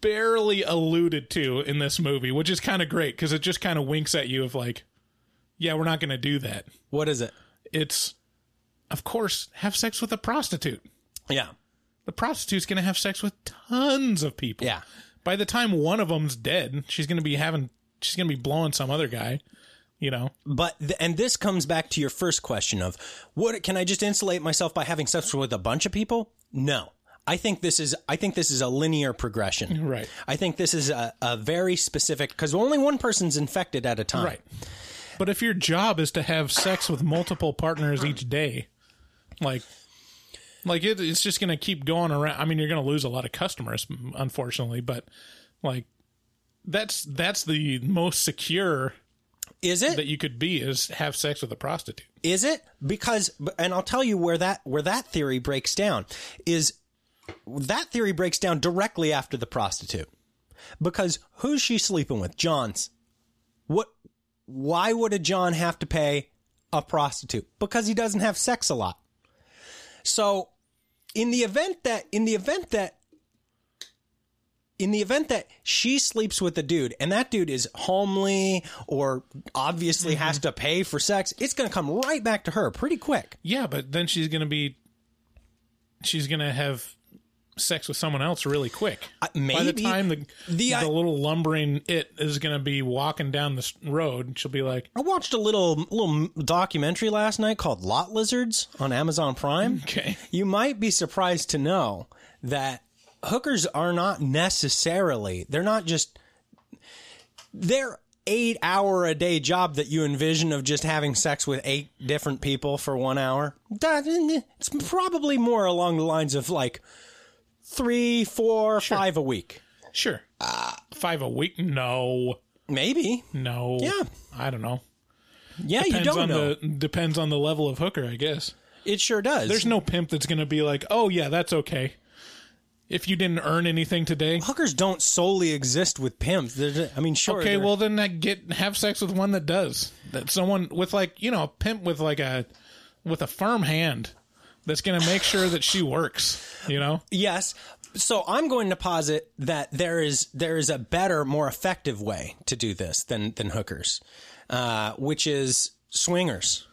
barely alluded to in this movie, which is kind of great because it just kind of winks at you of like, yeah, we're not going to do that. What is it? It's of course have sex with a prostitute. Yeah. The prostitute's going to have sex with tons of people. Yeah. By the time one of them's dead, she's going to be having she's going to be blowing some other guy, you know. But th- and this comes back to your first question of what can I just insulate myself by having sex with a bunch of people? No. I think this is I think this is a linear progression. Right. I think this is a, a very specific because only one person's infected at a time. Right. But if your job is to have sex with multiple partners each day, like, like it, it's just going to keep going around. I mean, you're going to lose a lot of customers, unfortunately, but like, that's that's the most secure. Is it that you could be is have sex with a prostitute? Is it? Because and I'll tell you where that where that theory breaks down is that theory breaks down directly after the prostitute. Because who's she sleeping with? John's. What why would a John have to pay a prostitute? Because he doesn't have sex a lot. So in the event that in the event that in the event that she sleeps with a dude and that dude is homely or obviously has mm-hmm. to pay for sex, it's going to come right back to her pretty quick. Yeah, but then she's going to be, she's going to have sex with someone else really quick. Maybe By the time the The- the, uh, little lumbering it is going to be walking down the road, she'll be like, I watched a little little documentary last night called Lot Lizards on Amazon Prime. Okay. You might be surprised to know that hookers are not necessarily they're not just their 8 hour a day job that you envision of just having sex with eight different people for 1 hour. It's probably more along the lines of like three, four, five a week. Sure. Uh, five a week? No. Maybe. No. Yeah. I don't know. Yeah, depends you don't on know. The, depends on the level of hooker, I guess. It sure does. There's no pimp that's going to be like, oh, yeah, that's okay. If you didn't earn anything today. Hookers don't solely exist with pimps. They're- I mean, sure. okay, well, then that get have sex with one that does. That someone with like, you know, a pimp with like a with a firm hand that's going to make sure that she works, you know? Yes. So I'm going to posit that there is there is a better, more effective way to do this than than hookers, uh, which is swingers.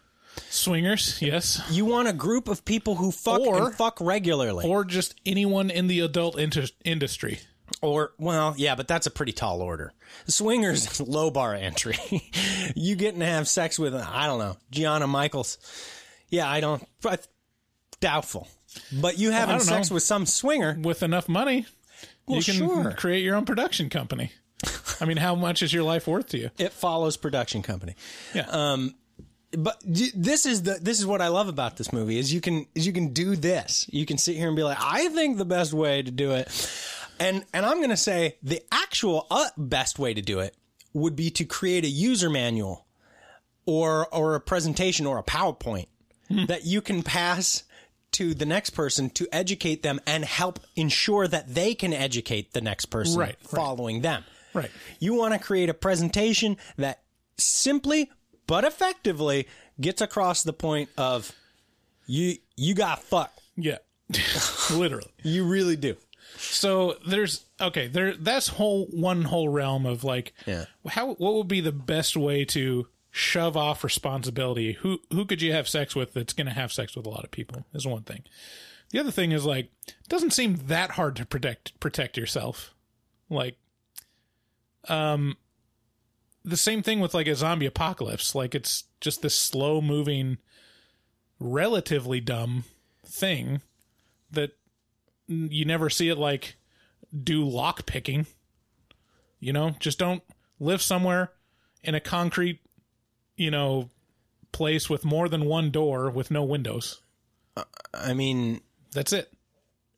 Swingers, yes. You want a group of people who fuck Or- and fuck regularly, Or just anyone in the adult inter- industry. or well, yeah, but that's a pretty tall order. Swingers [LAUGHS] low bar entry. [LAUGHS] you getting to have sex with I don't know Gianna Michaels. Yeah, I don't. I, doubtful. But you having don't sex know. with some swinger With enough money, Well, you can sure. create your own production company. I mean, how much is your life worth to you? it follows production company. Yeah. Um, but this is the this is what I love about this movie is you can is you can do this. You can sit here and be like, I think the best way to do it, and and I'm going to say the actual uh, best way to do it would be to create a user manual or or a presentation or a PowerPoint that you can pass to the next person to educate them and help ensure that they can educate the next person Right, right. following them. Right. You want to create a presentation that simply but effectively gets across the point of you you got fucked. Yeah. [LAUGHS] Literally. You really do. So there's okay, there that's whole one whole realm of like Yeah. how what would be the best way to shove off responsibility? Who who could you have sex with that's going to have sex with a lot of people? Is one thing. The other thing is like it doesn't seem that hard to protect protect yourself. Like um the same thing with like a zombie apocalypse. Like it's just this slow moving relatively dumb thing that you never see it like do lock picking. You know, just don't live somewhere in a concrete, you know, place with more than one door with no windows. I mean, That's it.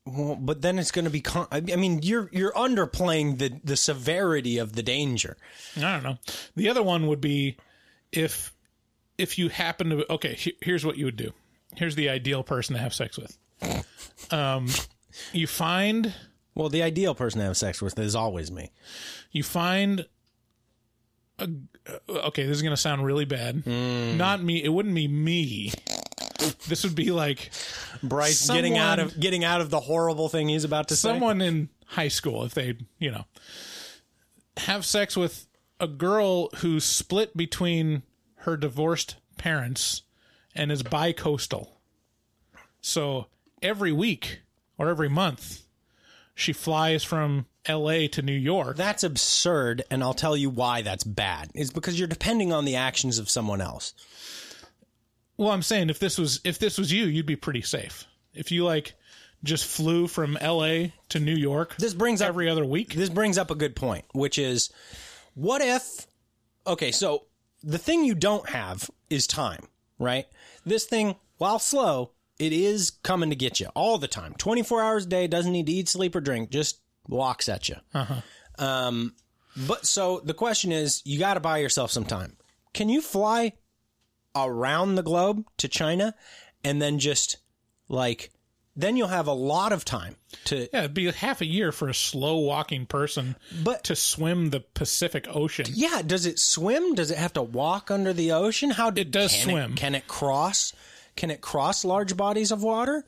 well, but then it's going to be. Con- I I mean, you're you're underplaying the the severity of the danger. I don't know. The other one would be if if you happen to okay, here's what you would do. Here's the ideal person to have sex with. [LAUGHS] Um, you find Well, the ideal person to have sex with is always me. you find a, Uh, okay this is going to sound really bad. Hmm. Not me it wouldn't be me. This would be like Bryce getting out of getting out of the horrible thing he's about to say. someone in high school if they you know. Have sex with a girl who's split between her divorced parents and is bi-coastal. So every week or every month she flies from LA to New York That's absurd, and I'll tell you why that's bad. Is because you're depending on the actions of someone else. Well, I'm saying if this was if this was you, you'd be pretty safe. If you like just flew from L.A. to New York, This brings up every other week. This brings up a good point, which is what if Okay, so the thing you don't have is time, right? This thing, while slow, it is coming to get you all the time. 24 hours a day, doesn't need to eat, sleep, or drink, just walks at you. Uh-huh. Um, but so the question is, you got to buy yourself some time. Can you fly around the globe to China and then just like, then you'll have a lot of time to Yeah, it'd be half a year for a slow walking person, But- to swim the Pacific Ocean. Yeah, does it swim? Does it have to walk under the ocean? How It does can swim. can it cross? Can it cross large bodies of water?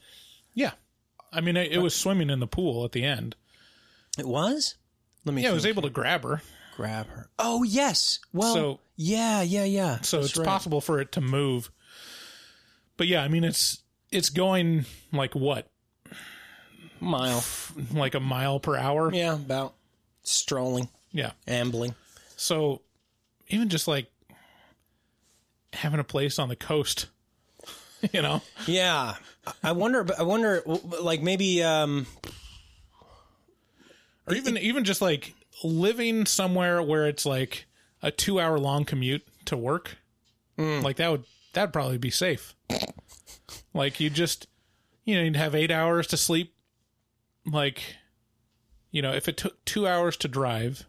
Yeah, I mean, it, it was swimming in the pool at the end. It was. Let me. Yeah, it was able to grab her, grab her. Oh yes. Well. So- yeah, yeah, yeah. so That's it's right. possible for it to move. But yeah, I mean, it's it's going like what, Mile. like a mile per hour. Yeah, about strolling, yeah. ambling. So even just like having a place on the coast, [LAUGHS] you know, Yeah, I wonder. I wonder. Like maybe. um or even even just like living somewhere where it's like a two hour long commute to work, hmm. like that would that'd probably be safe. like you just you know you'd have eight hours to sleep. Like you know if it took two hours to drive,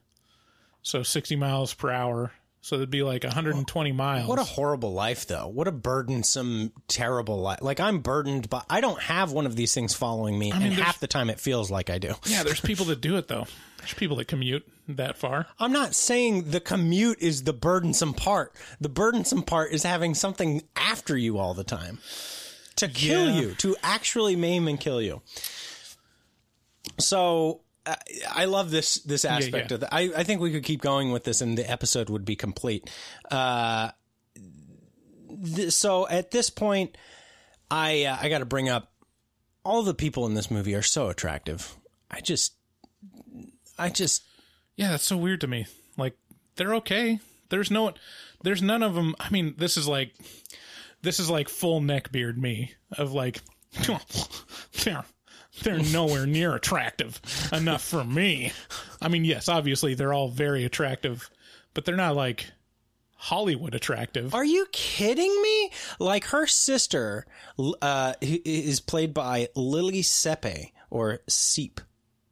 so sixty miles per hour, so it'd be like 120 miles. What a horrible life, though. What a burdensome, terrible life. Like I'm burdened, but I don't have one of these things following me, I mean, and half the time it feels like I do. Yeah, there's [LAUGHS] people that do it though. There's people that commute that far. I'm not saying the commute is the burdensome part. The burdensome part is having something after you all the time to kill Yeah. you, to actually maim and kill you. So I, I love this this aspect yeah. of the. I, I think we could keep going with this, and the episode would be complete. Uh, th- so at this point, I uh, I got to bring up all the people in this movie are so attractive. I just, I just Yeah, that's so weird to me. Like they're okay. There's no there's none of them. I mean, this is like this is like full neck beard me of like [LAUGHS] they're [LAUGHS] they're nowhere near attractive enough for me. I mean, yes, obviously they're all very attractive, but they're not like Hollywood attractive. Are you kidding me? Like her sister uh, is played by Lili Sepe or Seep.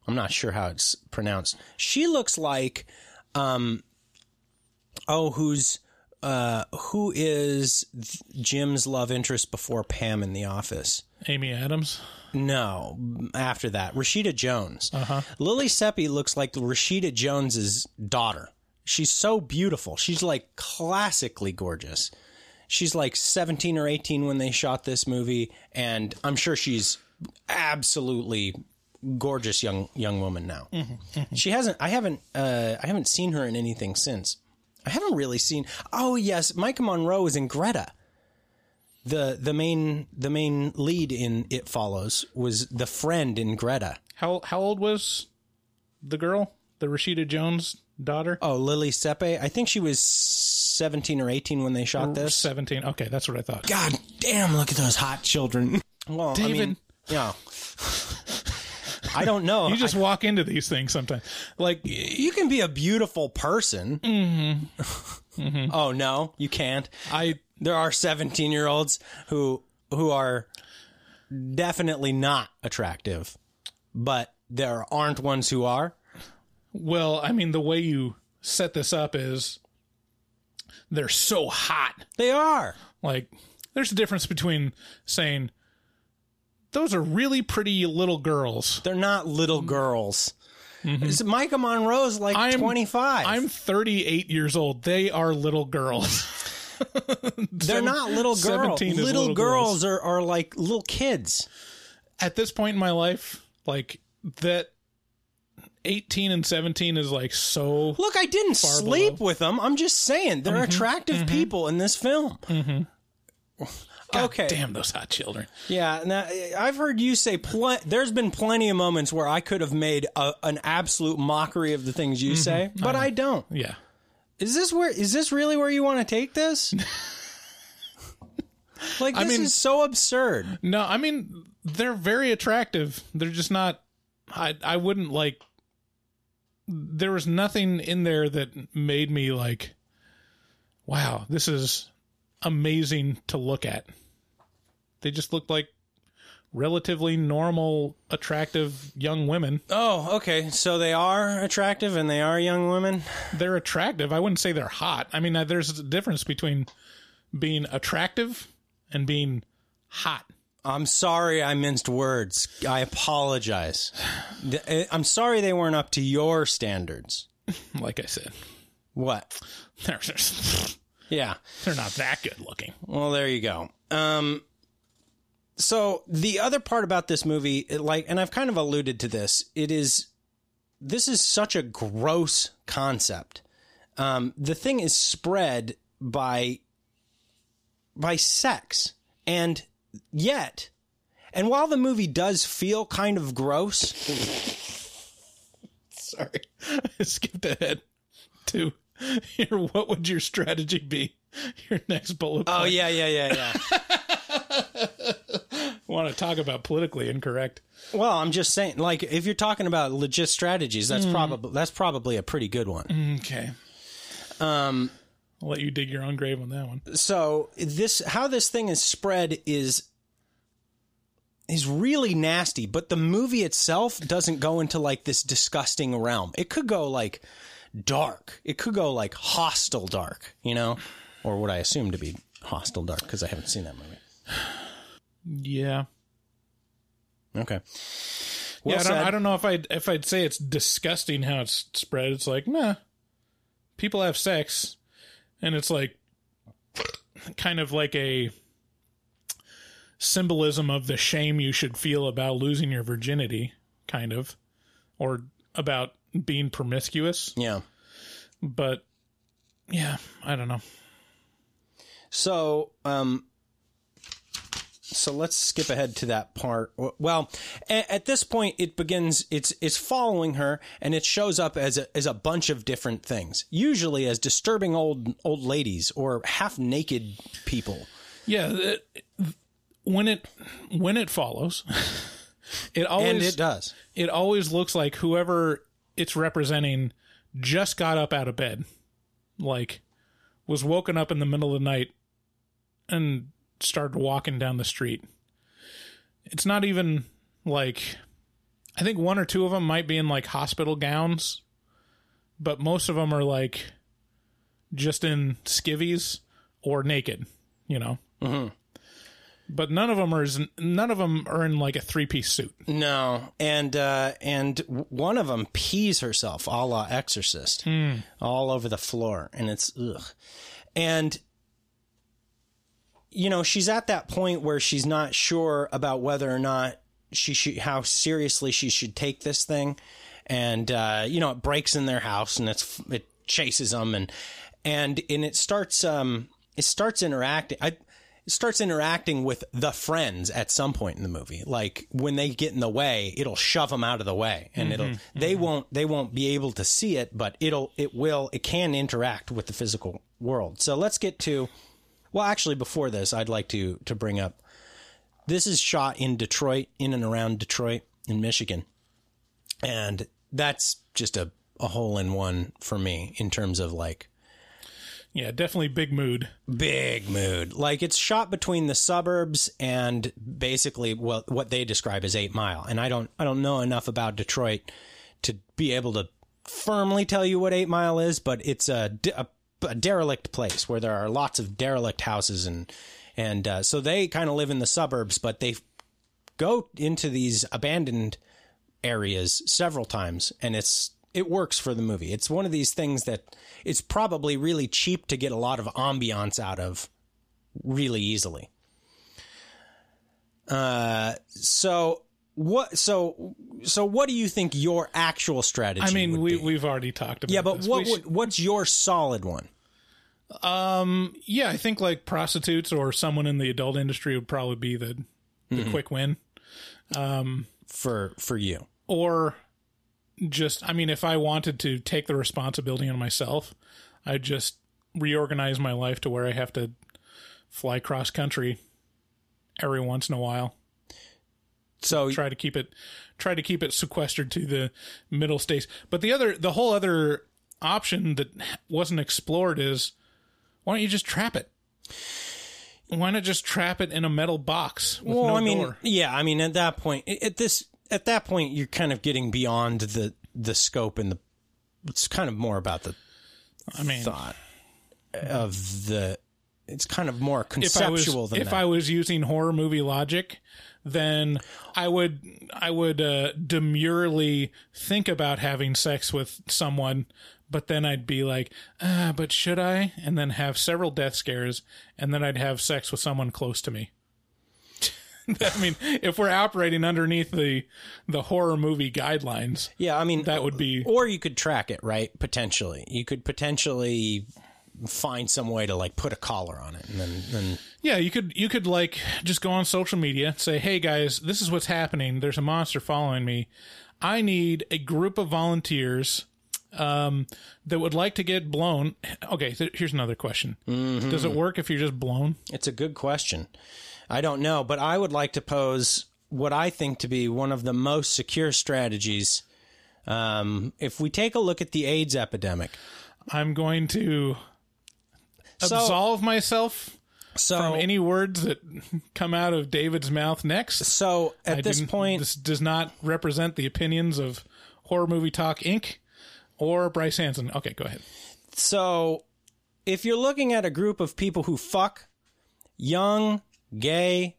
I'm not sure how it's pronounced. She looks like, um, oh, who's uh, who is Jim's love interest before Pam in The Office? Amy Adams. No, after that, Rashida Jones. Uh-huh. Lili Seppi looks like Rashida Jones's daughter. She's so beautiful. She's like classically gorgeous. She's like 17 or 18 when they shot this movie, and I'm sure she's absolutely gorgeous young young woman now. She hasn't. I haven't. Uh, I haven't seen her in anything since. I haven't really seen. Oh yes, Maika Monroe is in Greta. The the main the main lead in It Follows was the friend in Greta. How how old was the girl? The Rashida Jones daughter? Oh, Lili Sepe. I think she was 17 or 18 when they shot this. 17. Okay, that's what I thought. God damn, look at those hot children. Well, I mean, yeah. I don't know. [LAUGHS] You just walk into these things sometimes. Like you can be a beautiful person. Mm-hmm. [LAUGHS] oh no, you can't. I There are 17 year olds who who are definitely not attractive, but there aren't ones who are. well, I mean the way you set this up is they're so hot. They are. Like there's a difference between saying those are really pretty little girls. They're not little girls. Mm-hmm. Is Maika Monroe's like I'm 25? I'm 38 years old. They are little girls. [LAUGHS] [LAUGHS] They're not little girls. Little, little girls, girls. are, are like little kids. At this point in my life, like that 18 and 17 is like so Look, I didn't sleep below. with them. I'm just saying they're mm-hmm. attractive mm-hmm. people in this film. Mm-hmm. God okay. damn those hot children. Yeah, now I've heard you say pl- there's been plenty of moments where I could have made a, an absolute mockery of the things you say, but I don't. Yeah. Is this where is this really where you want to take this? [LAUGHS] like this I mean- is so absurd. No, I mean they're very attractive. They're just not. I I wouldn't like. There was nothing in there that made me like, wow, this is amazing to look at. They just looked like relatively normal, attractive young women. Oh, okay. So they are attractive and they are young women. They're attractive. I wouldn't say they're hot. I mean, uh, there's a difference between being attractive and being hot. I'm sorry I minced words. I apologize. Eh, I'm sorry they weren't up to your standards. [LAUGHS] Like I said, What? they're, Yeah. [LAUGHS] they're not that good looking. Well, there you go. Um, so the other part about this movie, like, and I've kind of alluded to this, it is this is such a gross concept. Um, the thing is spread by by sex, and yet, and while the movie does feel kind of gross, [LAUGHS] Sorry, I [LAUGHS] skipped ahead to your. What would your strategy be? Your next bullet. oh yeah, yeah, yeah, yeah. [LAUGHS] want to talk about politically incorrect? well, I'm just saying, like, if you're talking about legit strategies, that's probably that's probably a pretty good one. Okay. Um, I'll let you dig your own grave on that one. so this how this thing is spread is is really nasty but the movie itself doesn't go into like this disgusting realm it could go like dark it could go like Hostel dark you know or what i assume to be Hostel dark because i haven't seen that movie Yeah. okay well yeah, I don't. I don't know if I'd if I'd say it's disgusting how it's spread. It's like, nah, people have sex, and it's like kind of like a symbolism of the shame you should feel about losing your virginity, kind of, or about being promiscuous. yeah But yeah, I don't know. So, um, so let's skip ahead to that part. Well, at this point, it begins. It's it's following her, and it shows up as a as a bunch of different things. Usually as disturbing old old ladies or half naked people. Yeah, when it when it follows, [LAUGHS] it always and it does. it always looks like whoever it's representing just got up out of bed, like was woken up in the middle of the night and started walking down the street. It's not even like I think one or two of them might be in like hospital gowns, but most of them are like just in skivvies or naked, you know. Mm-hmm. But none of them are none of them are in like a three piece suit. No, and uh, and one of them pees herself, a la Exorcist, all over the floor, and it's ugh. And you know, she's at that point where she's not sure about whether or not she should, how seriously she should take this thing, and uh, you know, it breaks in their house and it's it chases them, and and and it starts um it starts interacting. I it starts interacting with the friends at some point in the movie. Like when they get in the way, it'll shove them out of the way, and it'll they won't they won't be able to see it, but it'll it will it can interact with the physical world. So let's get to well, actually, before this, I'd like to to bring up this is shot in Detroit, in and around Detroit, in Michigan, and that's just a a hole in one for me in terms of like Yeah, definitely big mood. big mood. Like it's shot between the suburbs and basically well what they describe as 8 Mile. And I don't I don't know enough about Detroit to be able to firmly tell you what 8 Mile is, but it's a, a, a derelict place where there are lots of derelict houses and and uh, so they kind of live in the suburbs, but they go into these abandoned areas several times and it's it works for the movie. It's one of these things that it's probably really cheap to get a lot of ambiance out of really easily. Uh so what so so what do you think your actual strategy I mean, we be? we've already talked about. Yeah, but this. what We would, what's your solid one? Um, yeah, I think like prostitutes or someone in the adult industry would probably be the the Mhm. quick win. Um for for you. Or just, I mean, if I wanted to take the responsibility on myself, I'd just reorganize my life to where I have to fly cross country every once in a while. So try to keep it try to keep it sequestered to the middle states. But the other the whole other option that wasn't explored is why don't you just trap it? Why not just trap it in a metal box with well, no I mean, door? yeah, I mean, at that point, at this, at that point, you're kind of getting beyond the the scope and the. It's kind of more about the. I mean, thought of the. It's kind of more if I was conceptual than if that. I was using horror movie logic, then I would I would uh, demurely think about having sex with someone, but then I'd be like, ah, but should I? And then have several death scares, and then I'd have sex with someone close to me. [LAUGHS] I mean, if we're operating underneath the the horror movie guidelines, yeah, I mean, that would be or you could track it, right? Potentially, you could potentially find some way to like put a collar on it, and then, then Yeah, you could you could like just go on social media, say, "Hey guys, this is what's happening. There's a monster following me. I need a group of volunteers um, that would like to get blown." Okay, th- here's another question: Does it work if you're just blown? It's a good question. I don't know, but I would like to pose what I think to be one of the most secure strategies. Um, if we take a look at the AIDS epidemic, I'm going to So- absolve myself so from any words that come out of David's mouth next. So at I this point, this does not represent the opinions of Horror Movie Talk Inc. or Bryce Hanson. Okay, go ahead. So, if you're looking at a group of people who fuck young, gay,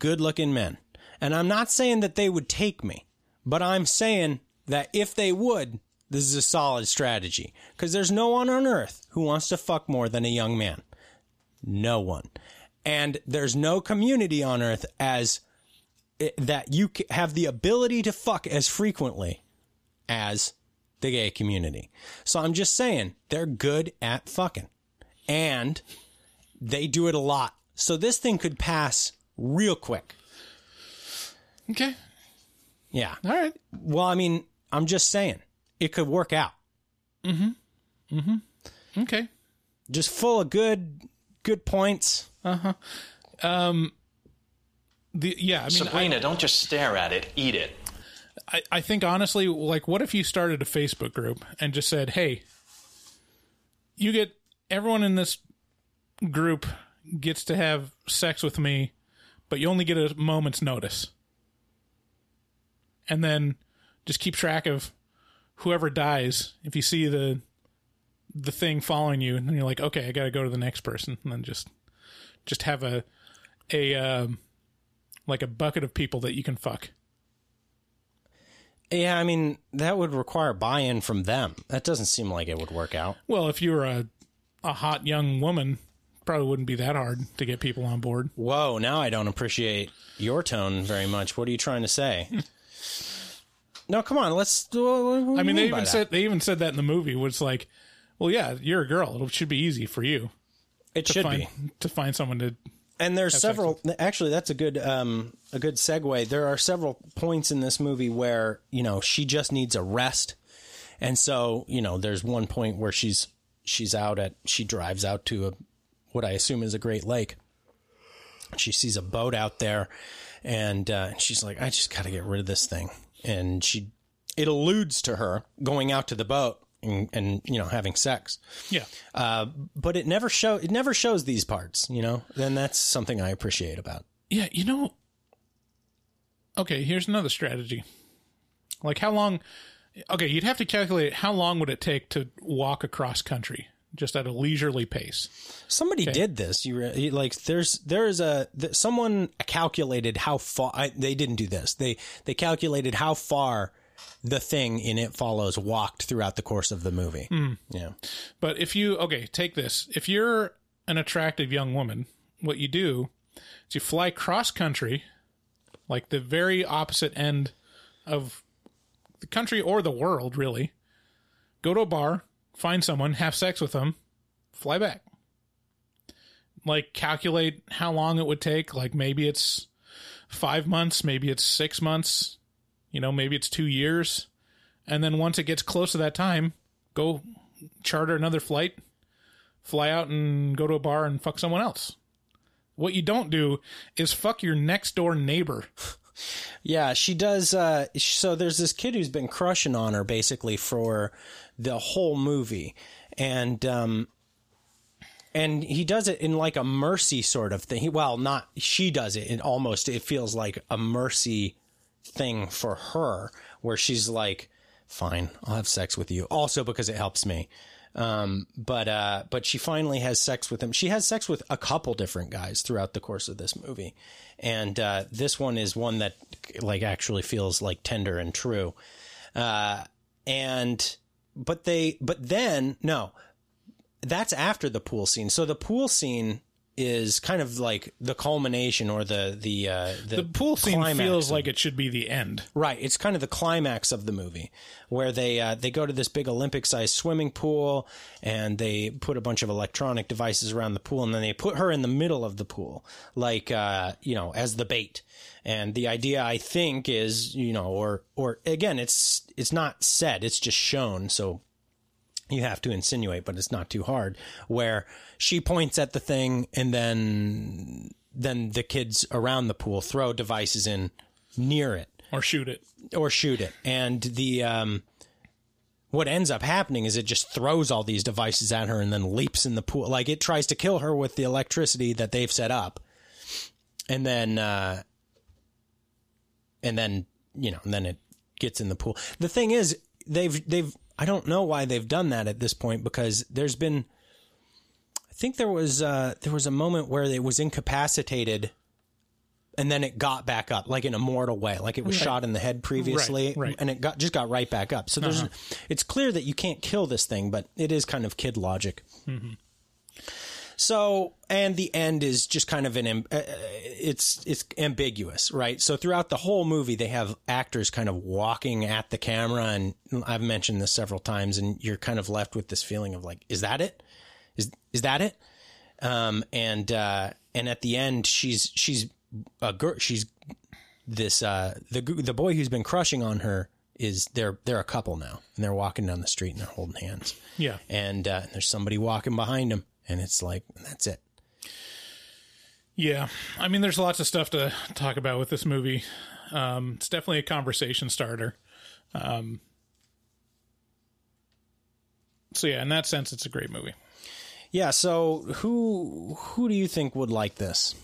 good looking men, and I'm not saying that they would take me, but I'm saying that if they would, this is a solid strategy. Because there's no one on earth who wants to fuck more than a young man. No one. And there's no community on earth as eh, that you have the ability to fuck as frequently as the gay community. So I'm just saying they're good at fucking and they do it a lot. So this thing could pass real quick. Okay. Yeah. All right. Well, I mean, I'm just saying it could work out. Mm-hmm. Mm-hmm. Okay. Just full of good good points. Uh-huh. Um the yeah, I mean Sabrina, don't just stare at it, eat it. I, I think honestly, like, what if you started a Facebook group and just said, "Hey, you get everyone in this group gets to have sex with me, but you only get a moment's notice," and then just keep track of whoever dies. If you see the the thing following you, and you're like, okay, I got to go to the next person, and then just just have a a um, like a bucket of people that you can fuck. Yeah, I mean that would require buy-in from them. That doesn't seem like it would work out. Well, if you were a a hot young woman, probably wouldn't be that hard to get people on board. Whoa, now I don't appreciate your tone very much. What are you trying to say? [LAUGHS] no, come on, let's. What, what I mean, they by even said they even said that in the movie. Was like, well, yeah, you're a girl. It should be easy for you. It to should find, be. to find someone to. and there's several actually that's a good um a good segue there are several points in this movie where you know she just needs a rest and so you know there's one point where she's she's out at she drives out to a what i assume is a great lake she sees a boat out there and uh, she's like i just gotta get rid of this thing and she it alludes to her going out to the boat and, and you know having sex Yeah. uh, but it never show it never shows these parts, you know. And that's something I appreciate about. Yeah, you know. Okay, here's another strategy. Like how long? Okay, you'd have to calculate how long would it take to walk across country just at a leisurely pace. Somebody Okay. did this. You, re- like there's there's a th- someone calculated how far I, they didn't do this. They they calculated how far the thing in it follows walked throughout the course of the movie. Hmm. Yeah. But if you okay, take this. If you're an attractive young woman, what you do is you fly cross country, like the very opposite end of the country or the world, really. Go to a bar, find someone, have sex with them, fly back. Like calculate how long it would take. Like maybe it's five months, maybe it's six months, you know, maybe it's two years. And then once it gets close to that time, go charter another flight, fly out and go to a bar and fuck someone else. What you don't do is fuck your next door neighbor. [LAUGHS] Yeah, she does. Uh, so there's this kid who's been crushing on her basically for the whole movie, and um, and he does it in like a mercy sort of thing. He, well, not she does it. It almost it feels like a mercy thing for her, where she's like, "Fine, I'll have sex with you," also because it helps me. Um, but uh, but she finally has sex with him. She has sex with a couple different guys throughout the course of this movie, and uh, this one is one that like actually feels like tender and true. Uh, and but they but then no, that's after the pool scene. So the pool scene is kind of like the culmination or the the uh, the, The pool scene feels of- like it should be the end. Right, it's kind of the climax of the movie where they uh, they go to this big Olympic-sized swimming pool and they put a bunch of electronic devices around the pool and then they put her in the middle of the pool, like uh, you know, as the bait. And the idea, I think, is you know, or or again, it's it's not said, it's just shown, so you have to insinuate, but it's not too hard. Where she points at the thing, and then then the kids around the pool throw devices in near it Or shoot it. or shoot it. And the um, what ends up happening is it just throws all these devices at her and then leaps in the pool. Like it tries to kill her with the electricity that they've set up, and then uh, and then you know, and then it gets in the pool. The thing is, they've they've I don't know why they've done that at this point because there's been. I think there was uh, there was a moment where it was incapacitated, and then it got back up like in a mortal way, like it was Right. shot in the head previously, Right, right. and it got just got right back up. So there's, it's clear that you can't kill this thing, but it is kind of kid logic. So, and the end is just kind of an uh, it's it's ambiguous, right? So throughout the whole movie, they have actors kind of walking at the camera, and I've mentioned this several times, and you're kind of left with this feeling of like, is that it? Is is that it? Um, and uh, and at the end, she's she's a girl. She's this uh, the the boy who's been crushing on her is they're they're a couple now, and they're walking down the street and they're holding hands Yeah. and uh, there's somebody walking behind him, and it's like that's it. Yeah. I mean, there's lots of stuff to talk about with this movie. Um, it's definitely a conversation starter. Um, so yeah, in that sense, it's a great movie. Yeah. So who who do you think would like this?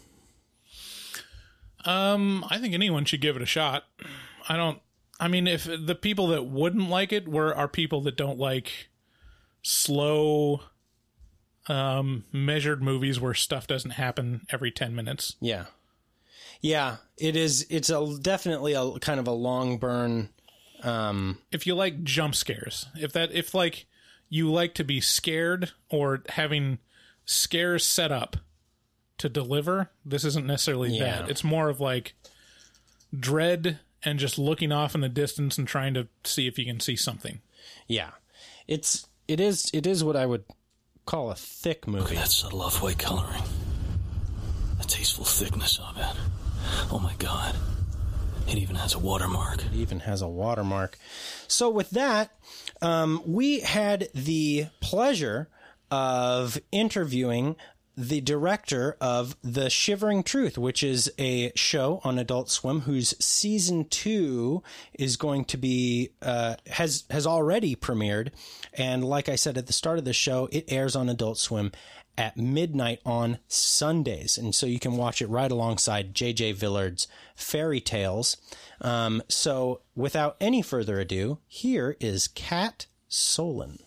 Um, I think anyone should give it a shot. I don't. I mean, if the people that wouldn't like it were are people that don't like slow, um, measured movies where stuff doesn't happen every ten minutes. Yeah. Yeah, it is. It's a definitely a kind of a long burn. Um, if you like jump scares, if that, if like you like to be scared or having scares set up to deliver, this isn't necessarily Yeah. that. It's more of like dread and just looking off in the distance and trying to see if you can see something. yeah, it's it is it is what I would call a thick movie. That subtle off-white coloring. The tasteful thickness of it. Oh my god. It even has a watermark. It even has a watermark. So with that, um, we had the pleasure of interviewing the director of The Shivering Truth, which is a show on Adult Swim whose season two is going to be uh, has has already premiered, and like I said at the start of the show, it airs on Adult Swim at midnight on Sundays, and so you can watch it right alongside J.J. Villard's Fairy Tales. Um, so, without any further ado, here is Cat Solen,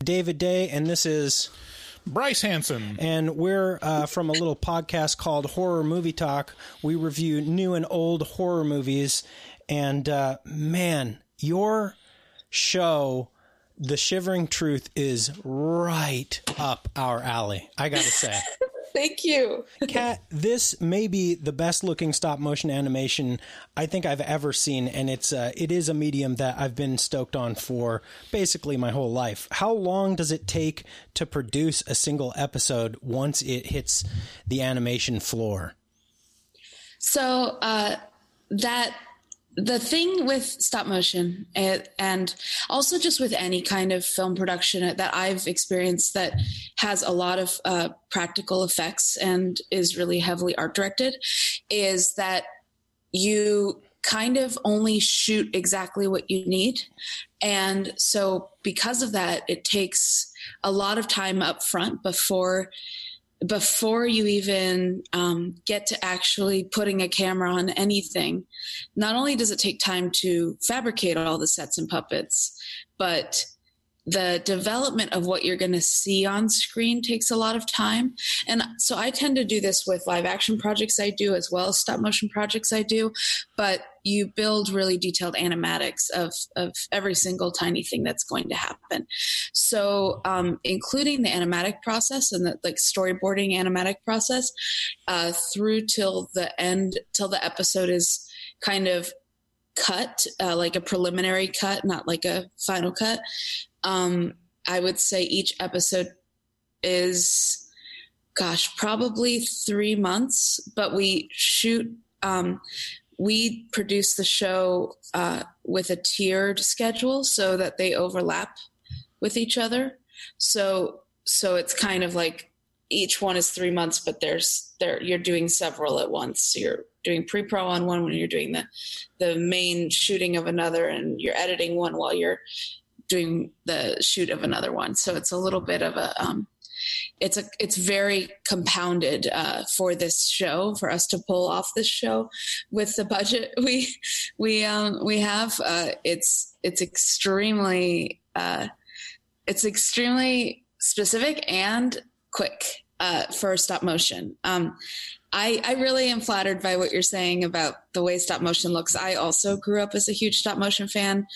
David Day, and this is Bryce Hanson. and we're uh, from a little podcast called Horror Movie Talk. We review new and old horror movies, and uh, man, your show, The Shivering Truth, is right up our alley. I gotta say. [LAUGHS] Thank you. Cat, this may be the best looking stop motion animation I think I've ever seen, and it's uh, it is a medium that I've been stoked on for basically my whole life. How long does it take to produce a single episode once it hits the animation floor? So uh, that the thing with stop motion and, also just with any kind of film production that I've experienced that has a lot of uh, practical effects and is really heavily art directed is that you kind of only shoot exactly what you need. And so because of that, it takes a lot of time up front before before you even um, get to actually putting a camera on anything, not only does it take time to fabricate all the sets and puppets, but the development of what you're going to see on screen takes a lot of time. And so I tend to do this with live action projects I do as well as stop motion projects I do. But you build really detailed animatics of, of every single tiny thing that's going to happen. So, um, including the animatic process and the like storyboarding animatic process uh, through till the end, till the episode is kind of cut, uh, like a preliminary cut, not like a final cut. Um, I would say each episode is, gosh, probably three months, but we shoot. Um, we produce the show uh, with a tiered schedule so that they overlap with each other. So so it's kind of like each one is three months, but there's there you're doing several at once. You're doing pre-pro on one when you're doing the the main shooting of another, and you're editing one while you're doing the shoot of another one. So it's a little bit of a um, it's a it's very compounded uh, for this show for us to pull off this show with the budget [LAUGHS] we we um, we have. Uh, it's it's extremely uh, it's extremely specific and quick uh, for stop motion. Um, I, I really am flattered by what you're saying about the way stop motion looks. I also grew up as a huge stop motion fan,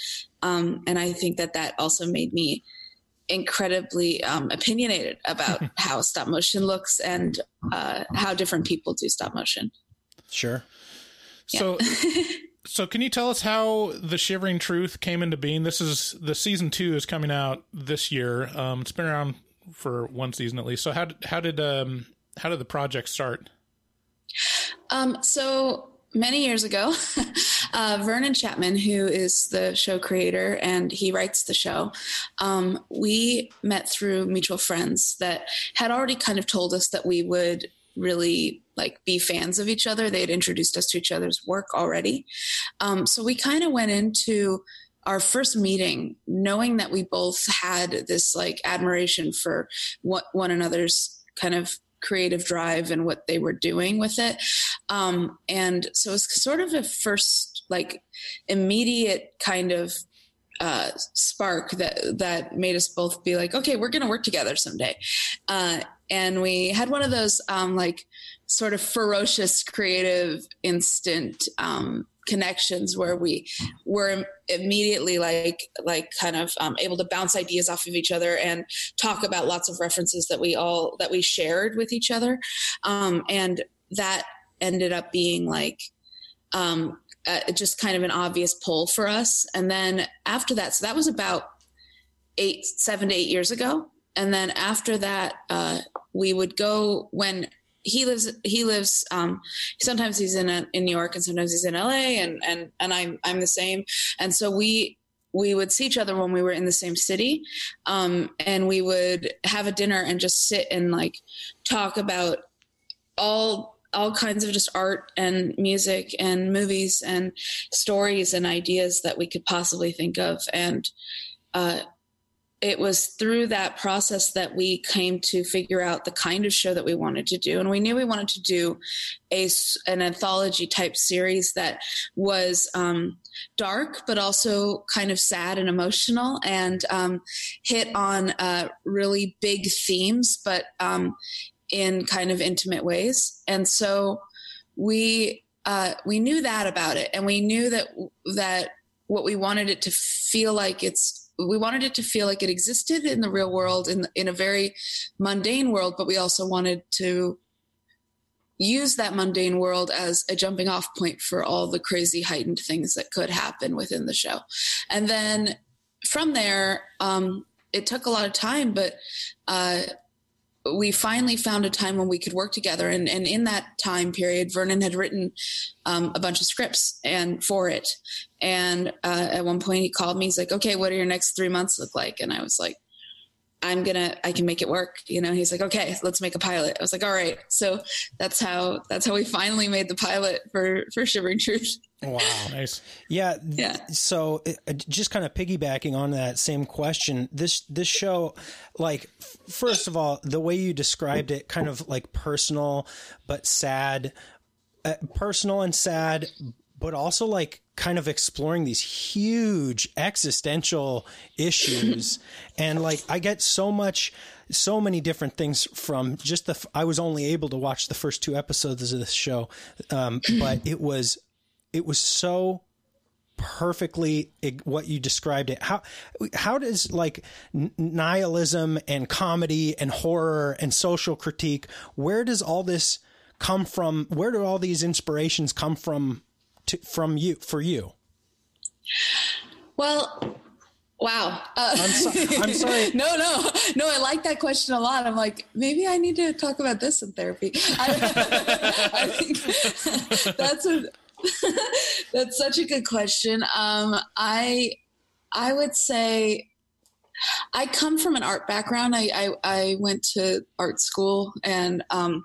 um, and I think that that also made me incredibly um, opinionated about [LAUGHS] how stop motion looks and uh, how different people do stop motion. Sure. So, [LAUGHS] so can you tell us how the Shivering Truth came into being? This is the season two is coming out this year. Um, it's been around for one season at least. So how did how did um how did the project start? Um, so many years ago, [LAUGHS] uh, Vernon Chatman, who is the show creator and he writes the show, um, we met through mutual friends that had already kind of told us that we would really like be fans of each other. They had introduced us to each other's work already. Um, so we kind of went into our first meeting knowing that we both had this like admiration for what one another's kind of creative drive and what they were doing with it. Um, and so it's sort of a first like immediate kind of uh, spark that that made us both be like, okay, we're going to work together someday. Uh, and we had one of those um, like sort of ferocious creative instant um, connections where we were immediately like like kind of um, able to bounce ideas off of each other and talk about lots of references that we all that we shared with each other. Um, and that ended up being like um, uh, just kind of an obvious pull for us. And then after that so that was about eight seven to eight years ago. And then after that uh, we would go when he lives he lives um, sometimes he's in in New York and sometimes he's in LA and and and I'm I'm the same. And so we we would see each other when we were in the same city um, and we would have a dinner and just sit and like talk about all all kinds of just art and music and movies and stories and ideas that we could possibly think of. And uh, it was through that process that we came to figure out the kind of show that we wanted to do. And we knew we wanted to do a an anthology type series that was um, dark but also kind of sad and emotional and um, hit on uh, really big themes but um, in kind of intimate ways. And so we uh, we knew that about it. And we knew that that what we wanted it to feel like it's we wanted it to feel like it existed in the real world in in a very mundane world but we also wanted to use that mundane world as a jumping off point for all the crazy heightened things that could happen within the show. And then from there um, it took a lot of time but uh, we finally found a time when we could work together. And, and in that time period vernon had written um, a bunch of scripts and for it. And uh, at one point he called me. He's like okay what do your next three months look like? And i was like i'm gonna i can make it work. You know he's like okay let's make a pilot. I was like all right. So that's how that's how we finally made the pilot for for shivering truth Wow. [LAUGHS] Nice. Yeah. Yeah. So uh, just kind of piggybacking on that same question, this, this show, like, first of all, the way you described it, kind of like personal, but sad, uh, personal and sad, but also like kind of exploring these huge existential issues. [LAUGHS] and like, I get so much, so many different things from just the, I was only able to watch the first two episodes of this show. Um, but it was, it was so perfectly what you described it how how does like nihilism and comedy and horror and social critique where does all this come from where do all these inspirations come from to, from you for you well Wow. Uh, I'm, so, I'm, sorry. [LAUGHS] no, no, no. I like that question a lot. I'm like, maybe I need to talk about this in therapy. [LAUGHS] I, [LAUGHS] I think that's a [LAUGHS] That's such a good question. Um, I I would say I come from an art background. I I, I went to art school and um,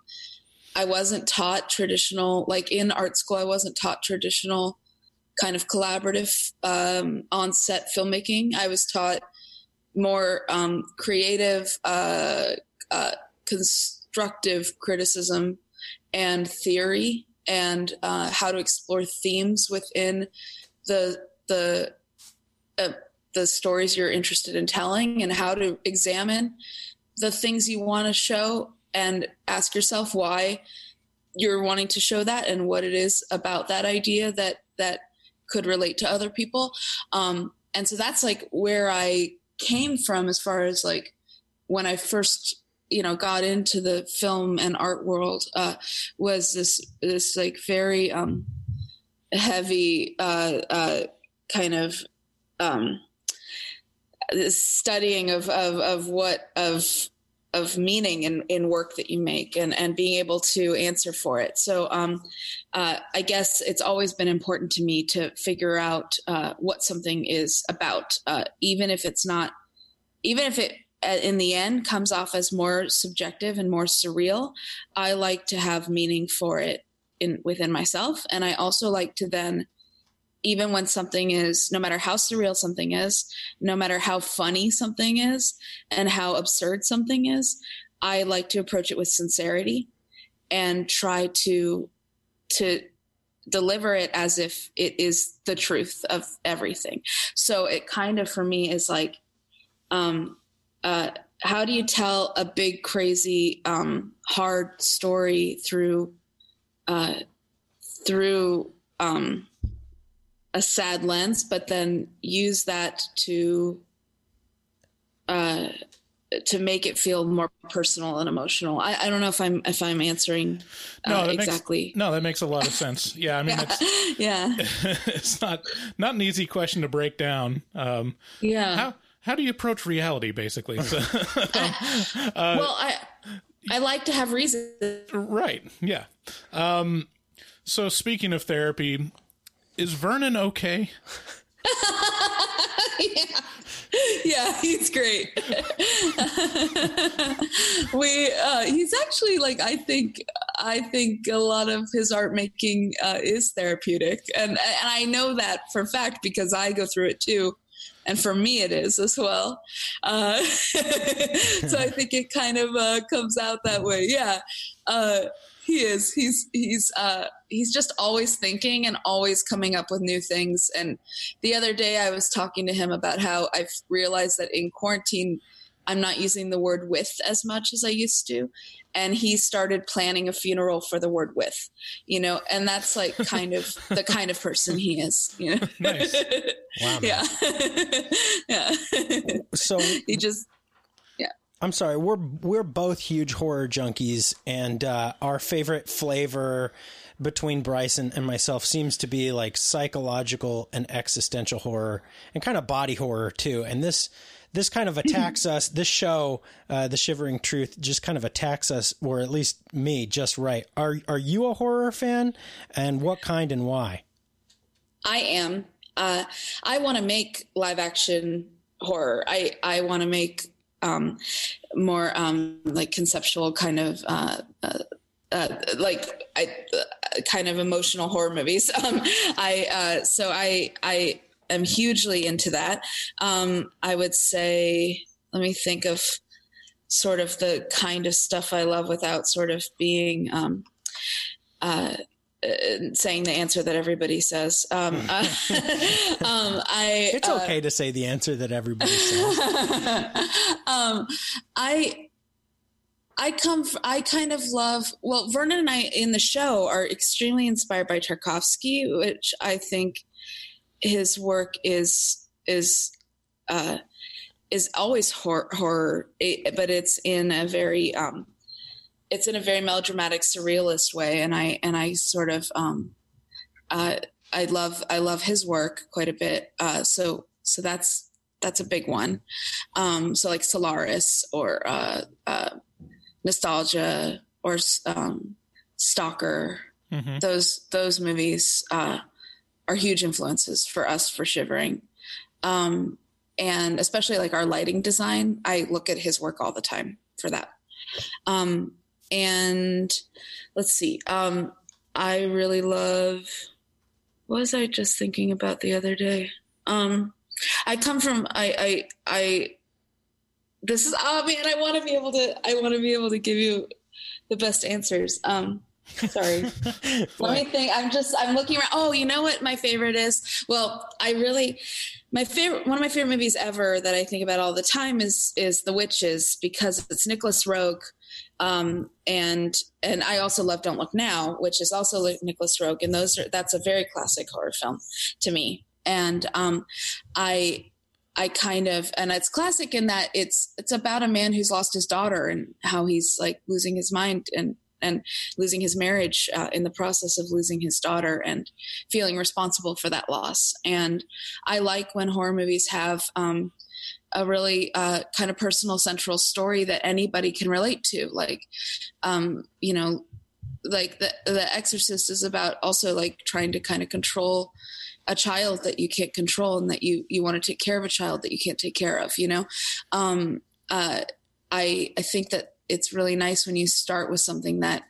I wasn't taught traditional like in art school. I wasn't taught traditional kind of collaborative um, on set filmmaking. I was taught more um, creative, uh, uh, constructive criticism and theory and uh, how to explore themes within the the uh, the stories you're interested in telling and how to examine the things you want to show and ask yourself why you're wanting to show that and what it is about that idea that that could relate to other people. Um, and so that's like where i came from as far as like when i first you know got into the film and art world uh, was this this like very um, heavy uh, uh, kind of um, studying of, of of what of of meaning in, in work that you make and, and being able to answer for it. So um, uh, I guess it's always been important to me to figure out uh, what something is about, uh, even if it's not, even if it in the end comes off as more subjective and more surreal i like to have meaning for it in within myself and i also like to then even when something is no matter how surreal something is no matter how funny something is and how absurd something is i like to approach it with sincerity and try to to deliver it as if it is the truth of everything. So it kind of for me is like, um, uh, how do you tell a big, crazy, um, hard story through, uh, through um, a sad lens, but then use that to uh, to make it feel more personal and emotional. I, I don't know if I'm if I'm answering uh, No, that exactly. makes no, that makes a lot of sense. Yeah, I mean, it's, [LAUGHS] yeah, [LAUGHS] it's not not an easy question to break down. Um, yeah. How how do you approach reality, basically? So, [LAUGHS] uh, well, I I like to have reason. right. Yeah. Um, so speaking of therapy, is Vernon okay? [LAUGHS] yeah. yeah, he's great. [LAUGHS] we uh, he's actually like I think I think a lot of his art making uh, is therapeutic, and and I know that for a fact because I go through it too. And for me, it is as well. Uh, [LAUGHS] so I think it kind of uh, comes out that way. Yeah, uh, he is. He's he's uh, he's just always thinking and always coming up with new things. And the other day, I was talking to him about how I've realized that in quarantine, I'm not using the word "with" as much as I used to. And he started planning a funeral for the word "with," you know, and that's like kind of the [LAUGHS] kind of person he is. You know, nice. [LAUGHS] Wow. man. yeah, [LAUGHS] yeah. So he just yeah. I'm sorry, we're we're both huge horror junkies, and uh, our favorite flavor between Bryson and myself seems to be like psychological and existential horror, and kind of body horror too. And this this kind of attacks [LAUGHS] us. This show, uh, The Shivering Truth, just kind of attacks us, or at least me, just right. Are are you a horror fan, and what kind and why? I am. Uh, I want to make live action horror. I I want to make um, more um, like conceptual kind of. Uh, uh, uh, like I, uh, kind of emotional horror movies. [LAUGHS] Um, I uh, so I I am hugely into that. Um, I would say, let me think of sort of the kind of stuff I love without sort of being um, uh, uh, saying the answer that everybody says. Um, uh, [LAUGHS] um, I It's uh, okay to say the answer that everybody says. [LAUGHS] um, I I come I kind of love well Vernon and I in the show are extremely inspired by Tarkovsky, which I think his work is is uh, is always hor- horror, it, but it's in a very um, it's in a very melodramatic surrealist way, and I and I sort of um, uh, I love I love his work quite a bit. Uh, so so that's that's a big one. Um, so like Solaris or uh, uh, Nostalgia or um, Stalker. Mhm. Those those movies uh, are huge influences for us for Shivering. Um, and especially like our lighting design, I look at his work all the time for that. Um, and let's see, um, I really love. What was I just thinking about the other day? Um, I come from I I I. This is oh man, I want to be able to. I want to be able to give you the best answers. Um, sorry. [LAUGHS] Let me think. I'm just I'm looking around. Oh, you know what my favorite is? Well, I really my favorite one of my favorite movies ever that I think about all the time is is The Witches because it's Nicolas Roeg. Um, and and I also love Don't Look Now, which is also Nicolas Roeg, and those are that's a very classic horror film to me. And um, I I kind of and it's classic in that it's it's about a man who's lost his daughter and how he's like losing his mind and and losing his marriage uh, in the process of losing his daughter and feeling responsible for that loss. And I like when horror movies have um, a really uh, kind of personal central story that anybody can relate to. Like, um, you know, like the the Exorcist is about also like trying to kind of control a child that you can't control and that you you want to take care of a child that you can't take care of. You know, um, uh, I I think that it's really nice when you start with something that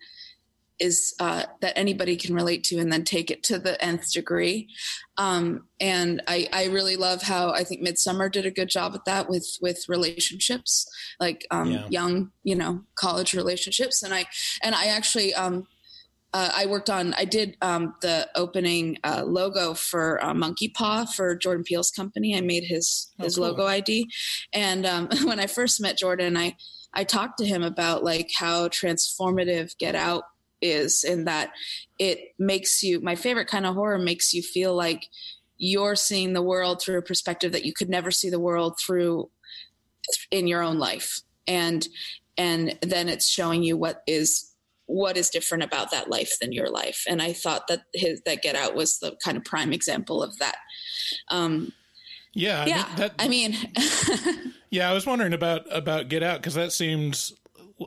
is uh, that anybody can relate to and then take it to the nth degree. Um, and I, I really love how I think Midsommar did a good job at that with with relationships, like um, Yeah. young, you know, college relationships. And I and I actually um, uh, I worked on, I did um, the opening uh, logo for uh, Monkey Paw for Jordan Peele's company. I made his Oh, his cool. logo ID, and um, [LAUGHS] when I first met Jordan, I I talked to him about like how transformative Get Out is, in that it makes you. My favorite kind of horror makes you feel like you're seeing the world through a perspective that you could never see the world through in your own life, and and then it's showing you what is what is different about that life than your life and i thought that his that get out was the kind of prime example of that um Yeah, yeah that- i mean [LAUGHS] Yeah, I was wondering about about Get Out because that seems,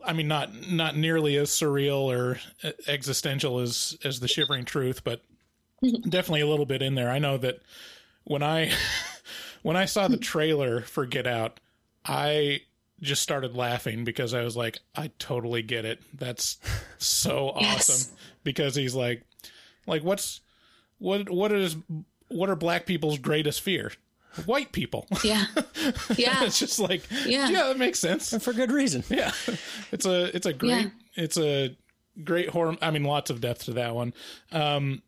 I mean, not not nearly as surreal or uh, existential as as The Shivering Truth, but [LAUGHS] definitely a little bit in there. I know that when I [LAUGHS] when I saw the trailer for Get Out, I just started laughing because I was like, I totally get it. That's so Yes. awesome because he's like, like what's what what is what are black people's greatest fear? White people. yeah [LAUGHS] yeah it's just like Yeah. yeah, that makes sense for good reason. [LAUGHS] Yeah, it's a it's a great Yeah. it's a great horror. I mean, lots of depth to that one. Um,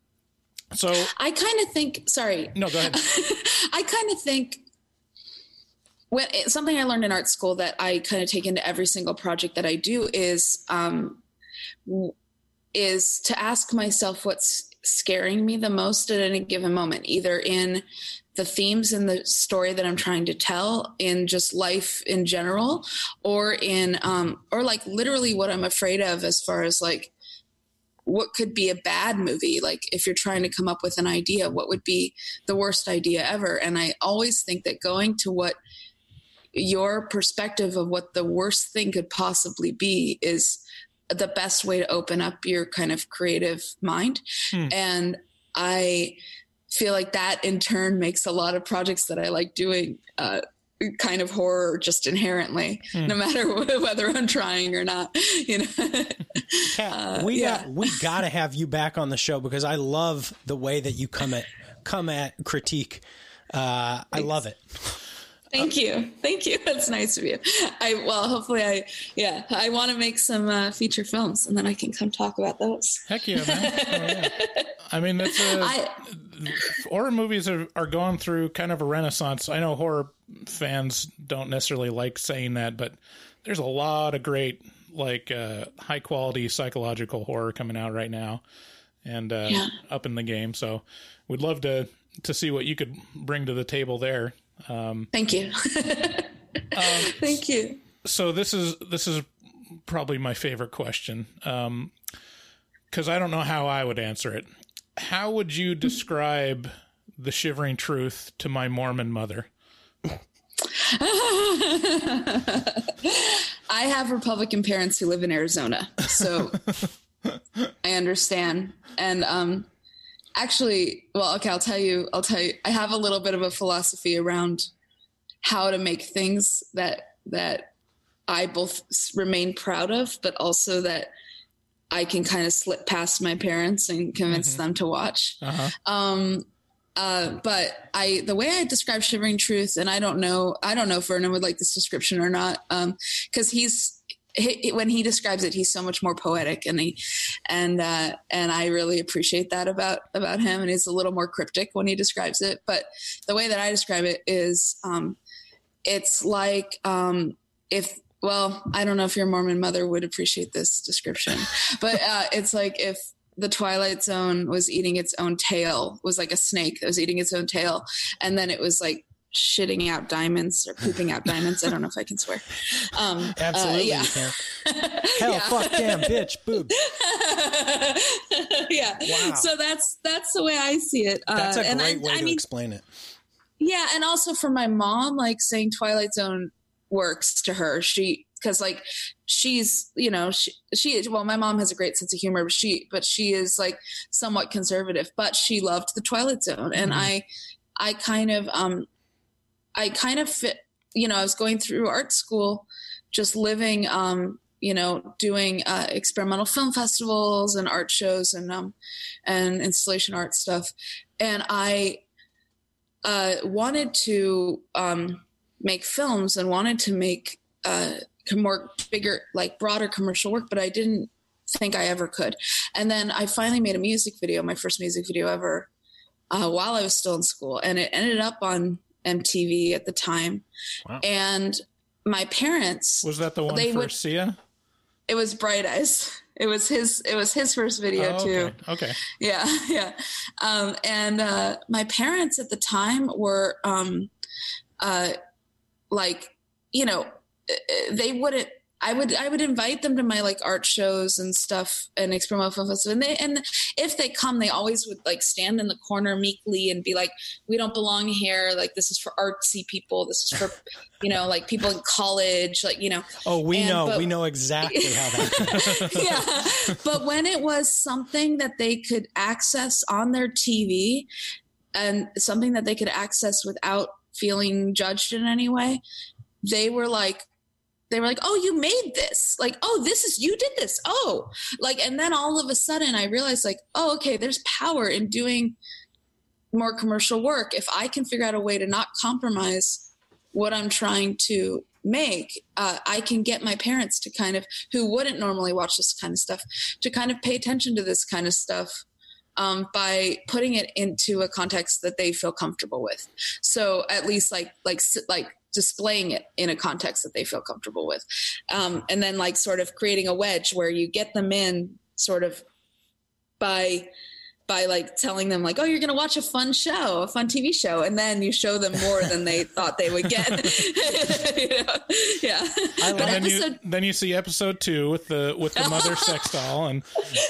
so i kind of think sorry no, go ahead. [LAUGHS] I kind of think when something I learned in art school that I kind of take into every single project that I do is um, is to ask myself what's scaring me the most at any given moment, either in the themes in the story that I'm trying to tell, in just life in general, or in um, or like literally what I'm afraid of as far as like what could be a bad movie. Like if you're trying to come up with an idea what would be the worst idea ever? And i always think that going to what your perspective of what the worst thing could possibly be is the best way to open up your kind of creative mind and i feel like that in turn makes a lot of projects that i like doing uh, kind of horror just inherently no matter [LAUGHS] whether i'm trying or not you know [LAUGHS] Cat, we yeah. got we got to have you back on the show because I love the way that you come at come at critique. Uh, I love it. Thank you. Thank you. [LAUGHS] That's nice of you. I well, hopefully I yeah, I want to make some uh, feature films and then I can come talk about those. Heck yeah, man! [LAUGHS] Oh, yeah. I mean, that's a I horror movies are are going through kind of a renaissance. I know horror fans don't necessarily like saying that, but there's a lot of great like uh, high quality psychological horror coming out right now, and uh, Yeah. up in the game. So, we'd love to to see what you could bring to the table there. Um, thank you. [LAUGHS] Thank you. so this is this is probably my favorite question because I don't know how I would answer it. How would you describe the shivering truth to my Mormon mother? [LAUGHS] I have Republican parents who live in Arizona, so [LAUGHS] I understand. And um, actually, well, okay, I'll tell you. I'll tell you. I have a little bit of a philosophy around how to make things that that I both remain proud of, but also that I can kind of slip past my parents and convince them to watch. Uh-huh. Um, uh, but I, the way I describe Shivering Truth, and I don't know, I don't know if Vernon would like this description or not, um, because he's he, when he describes it, he's so much more poetic, and he, and uh, and I really appreciate that about about him, and he's a little more cryptic when he describes it. But the way that I describe it is, um, it's like um, if well, I don't know if your Mormon mother would appreciate this description, but uh, it's like if the Twilight Zone was eating its own tail, was like a snake that was eating its own tail, and then it was like shitting out diamonds or pooping out diamonds. I don't know if I can swear. Um, uh, Absolutely, yeah. you can. [LAUGHS] Hell, fuck, damn, bitch, boob. [LAUGHS] yeah. Wow. So that's that's the way I see it. Uh, That's a and great I, way I to mean, explain it. yeah, and also for my mom, like saying Twilight Zone works to her. She because like she's you know she she well my mom has a great sense of humor but she but she is like somewhat conservative but she loved the twilight zone and Mhm. i i kind of um i kind of fit you know i was going through art school just living um you know doing uh, experimental film festivals and art shows and um and installation art stuff and i uh wanted to um make films and wanted to make uh more bigger like broader commercial work but i didn't think I ever could. And then I finally made a music video, my first music video ever, uh, while I was still in school, and it ended up on MTV at the time. Wow. And my parents Was that the one they for would- Sia? it was Bright Eyes. It was his. It was his first video Oh, too. okay. okay. Yeah, [LAUGHS] yeah. Um, and uh, my parents at the time were um, uh, like, you know, uh, they wouldn't. I would I would invite them to my like art shows and stuff and experiment film festival. And they and if they come, they always would like stand in the corner meekly and be like, "We don't belong here. Like this is for artsy people. This is for [LAUGHS] you know like people in college. Like you know." Oh, we And- know. but- we know exactly how that. [LAUGHS] yeah. But when it was something that they could access on their TV and something that they could access without feeling judged in any way, they were like, they were like, oh, you made this. Like, oh, this is, you did this. Oh, like, and then all of a sudden I realized, like, oh, okay, there's power in doing more commercial work. If I can figure out a way to not compromise what I'm trying to make, uh, I can get my parents to kind of, who wouldn't normally watch this kind of stuff, to kind of pay attention to this kind of stuff um, by putting it into a context that they feel comfortable with. So at least like like like displaying it in a context that they feel comfortable with, um, and then like sort of creating a wedge where you get them in sort of by by like telling them like oh you're going to watch a fun show a fun tv show and then you show them more than they [LAUGHS] thought they would get [LAUGHS] You know? yeah And but then episode you then you see episode two with the with the mother sex doll and [LAUGHS]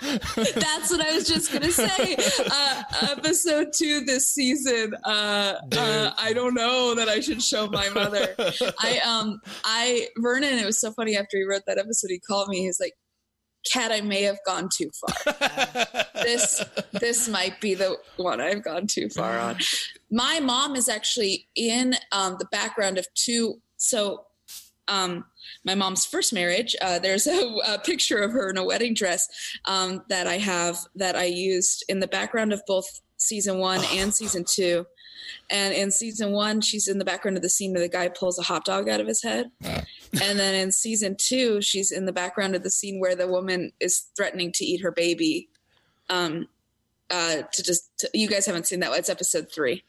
That's what I was just gonna say. Uh, episode two this season. Uh, uh, I don't know that I should show my mother. I um I Vernon. It was so funny after he wrote that episode. He called me. He's like, "Cat, I may have gone too far. [LAUGHS] this this might be the one I've gone too far on." My mom is actually in um, the background of two. So um, my mom's first marriage. Uh, there's a, a picture of her in a wedding dress um, that I have that I used in the background of both season one [SIGHS] and season two. And in season one, she's in the background of the scene where the guy pulls a hot dog out of his head. And then in season two, she's in the background of the scene where the woman is threatening to eat her baby. Um, uh, to just to, you guys haven't seen that. One. It's episode three.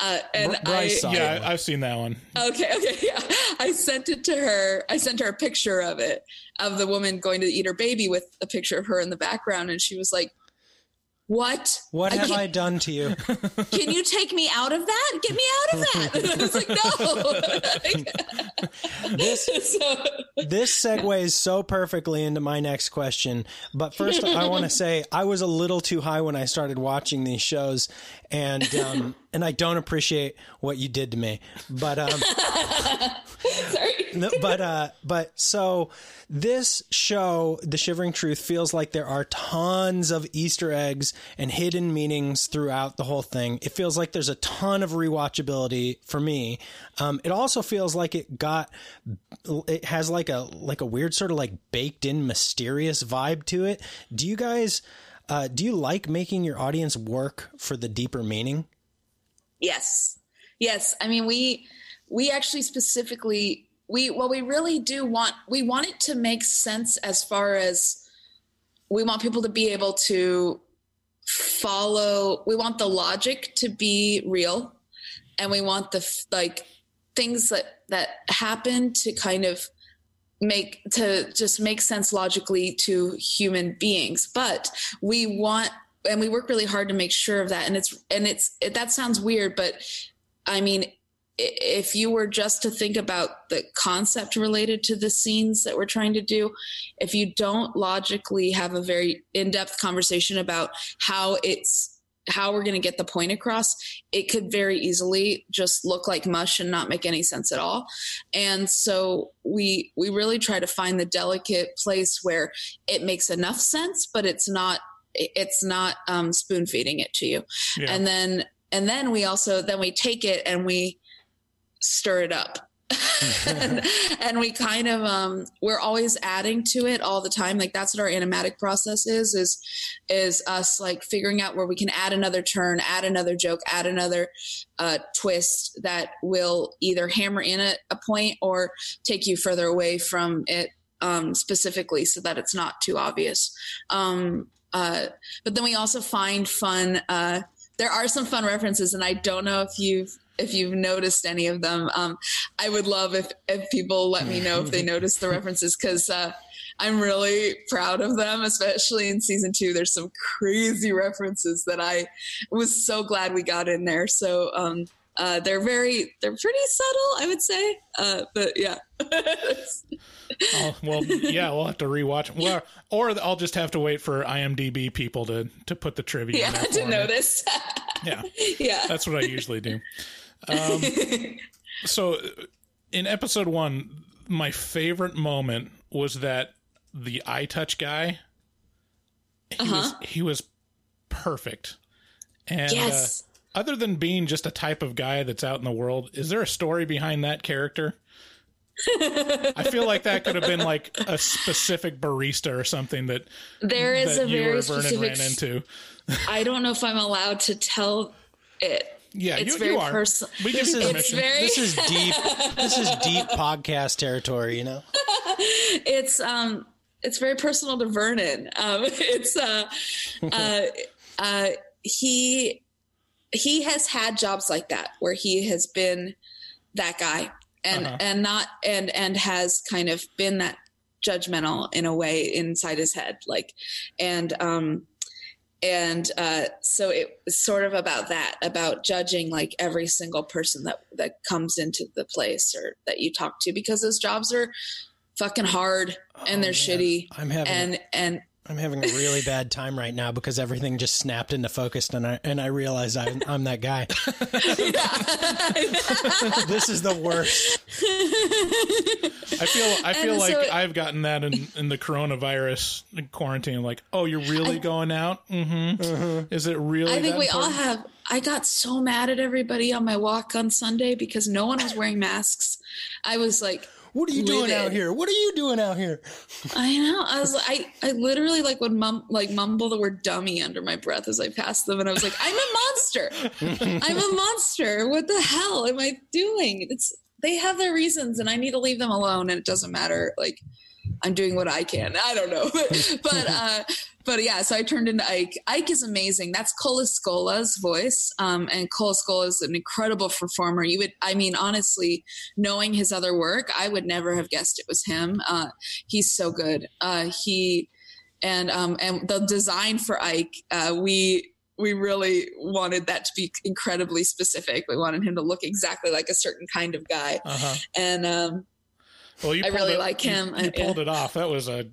Uh, and I, yeah, I've seen that one. Okay, okay, [LAUGHS] yeah. I sent it to her. I sent her a picture of it, of the woman going to eat her baby with a picture of her in the background, and she was like, "What? What have I done to you? [LAUGHS] Can you take me out of that? Get me out of that!" And I was like, "No." [LAUGHS] This [LAUGHS] So- this segues so perfectly into my next question. But first, I want to say I was a little too high when I started watching these shows, and um, and I don't appreciate what you did to me. But um, no, [LAUGHS] but uh, but so this show, The Shivering Truth, feels like there are tons of Easter eggs and hidden meanings throughout the whole thing. It feels like there's a ton of rewatchability for me. Um, it also feels like it got it has like a like a weird sort of like baked in mysterious vibe to it. Do you guys uh, do you like making your audience work for the deeper meaning? Yes. Yes. I mean, we we actually specifically we well we really do want we want it to make sense as far as we want people to be able to follow we want the logic to be real and we want the like things that that happen to kind of make to just make sense logically to human beings. But we want and we work really hard to make sure of that. And it's and it's it, that sounds weird but i mean if you were just to think about the concept related to the scenes that we're trying to do if you don't logically have a very in-depth conversation about how it's how we're going to get the point across it could very easily just look like mush and not make any sense at all and so we we really try to find the delicate place where it makes enough sense but it's not it's not um, spoon feeding it to you Yeah. and then and then we also then we take it and we stir it up [LAUGHS] and, [LAUGHS] and we kind of um we're always adding to it all the time like that's what our animatic process is is is us like figuring out where we can add another turn add another joke add another uh twist that will either hammer in a, a point or take you further away from it um, specifically so that it's not too obvious. Um, uh, but then we also find fun. Uh, there are some fun references, and I don't know if you've if you've noticed any of them. Um, I would love if if people let me know if they [LAUGHS] noticed the references because uh, I'm really proud of them, especially in season two. There's some crazy references that I was so glad we got in there. So um, uh, they're very, they're pretty subtle, I would say. Uh, but yeah. [LAUGHS] oh, well, yeah, we'll have to rewatch. [LAUGHS] Well, or I'll just have to wait for IMDb people to to put the trivia. Yeah, to notice. yeah, yeah, that's what I usually do. Um, [LAUGHS] so, in episode one, my favorite moment was that the eye touch guy. He uh-huh. was he was perfect, and yes. uh, other than being just a type of guy that's out in the world, is there a story behind that character? I feel like that could have been like a specific barista or something that there is that a very specific ran into. [LAUGHS] I don't know if I'm allowed to tell it. Yeah, it's you, very you are. personal. We give you permission. Very- this is deep. [LAUGHS] this is deep podcast territory. You know. [LAUGHS] it's um, it's very personal to Vernon. Um, [LAUGHS] it's uh, uh, uh, he he has had jobs like that where he has been that guy and uh-huh. and not and and has kind of been that judgmental in a way inside his head like and um and uh, so it was sort of about that about judging like every single person that that comes into the place or that you talk to because those jobs are fucking hard and they're oh, shitty. I'm having and and I'm having a really [LAUGHS] bad time right now because everything just snapped into focus, and I and I realize I'm, I'm that guy. [LAUGHS] [LAUGHS] this is the worst. I feel I feel and like so, I've gotten that in, in the coronavirus quarantine. Like, oh, you're really I, going out? Mm-hmm. Mm-hmm. Is it really? I think we important? all have. I got so mad at everybody on my walk on Sunday because no one was wearing masks. I was like, what are you doing out here? What are you doing out here? I know. I was I I literally like would mum like mumble the word dummy under my breath as I passed them, and I was like, I'm a monster. [LAUGHS] I'm a monster. What the hell am I doing? It's they have their reasons, and I need to leave them alone. And it doesn't matter. Like I'm doing what I can. I don't know, [LAUGHS] but uh, but yeah, so I turned into Ike. Ike is amazing. That's Cole Escola's voice. Um, and Cole Escola is an incredible performer. You would, I mean, honestly, knowing his other work, I would never have guessed it was him. Uh, he's so good. Uh, he, and, um, and the design for Ike, uh, we, we really wanted that to be incredibly specific. We wanted him to look exactly like a certain kind of guy. Uh-huh. And, um, well, you I really it, like him. You, you pulled yeah. it off. That was a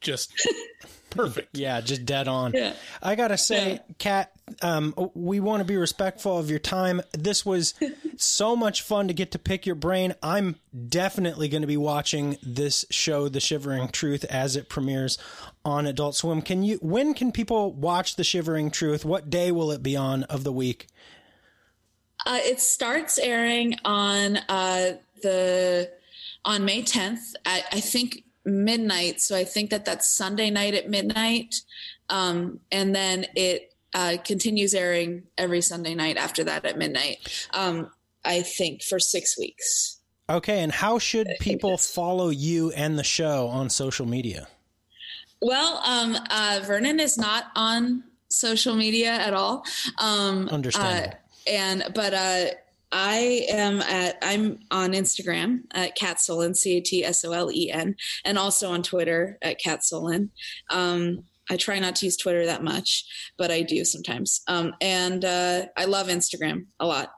just [LAUGHS] perfect. Yeah, just dead on. Yeah. I gotta say, Cat, um, we want to be respectful of your time. This was [LAUGHS] so much fun to get to pick your brain. I'm definitely going to be watching this show, The Shivering Truth, as it premieres on Adult Swim. Can you? When can people watch The Shivering Truth? What day will it be on of the week? Uh, it starts airing on uh, the on May 10th. At, I think midnight. So I think that that's Sunday night at midnight. Um, and then it uh, continues airing every Sunday night after that at midnight. Um, I think for six weeks. Okay. And how should people follow you and the show on social media? Well, um, uh, Vernon is not on social media at all. Um, Understand. Uh, and, but, uh, I am at I'm on Instagram at Cat Solen, C A T S O L E N, and also on Twitter at Cat Solen. Um, I try not to use Twitter that much, but I do sometimes. Um, and uh, I love Instagram a lot.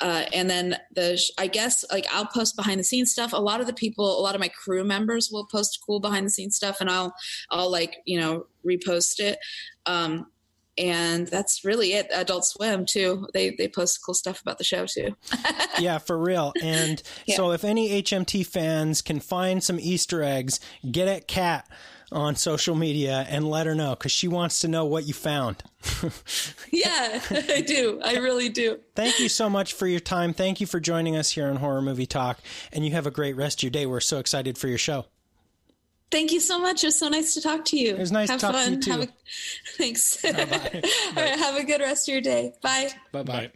Uh, and then the I guess like I'll post behind the scenes stuff. A lot of the people, a lot of my crew members will post cool behind the scenes stuff, and I'll I'll like you know repost it. Um, and that's really it. Adult Swim too. They they post cool stuff about the show too. [LAUGHS] yeah, for real. And yeah. so if any HMT fans can find some Easter eggs, get at Cat on social media and let her know because she wants to know what you found. [LAUGHS] yeah, [LAUGHS] I do. I really do. Thank you so much for your time. Thank you for joining us here on Horror Movie Talk. And you have a great rest of your day. We're so excited for your show. Thank you so much. It was so nice to talk to you. It was nice have to talk fun. to you too. Have a, [LAUGHS] thanks. [LAUGHS] Bye bye. [LAUGHS] All right. Have a good rest of your day. Bye. Bye bye.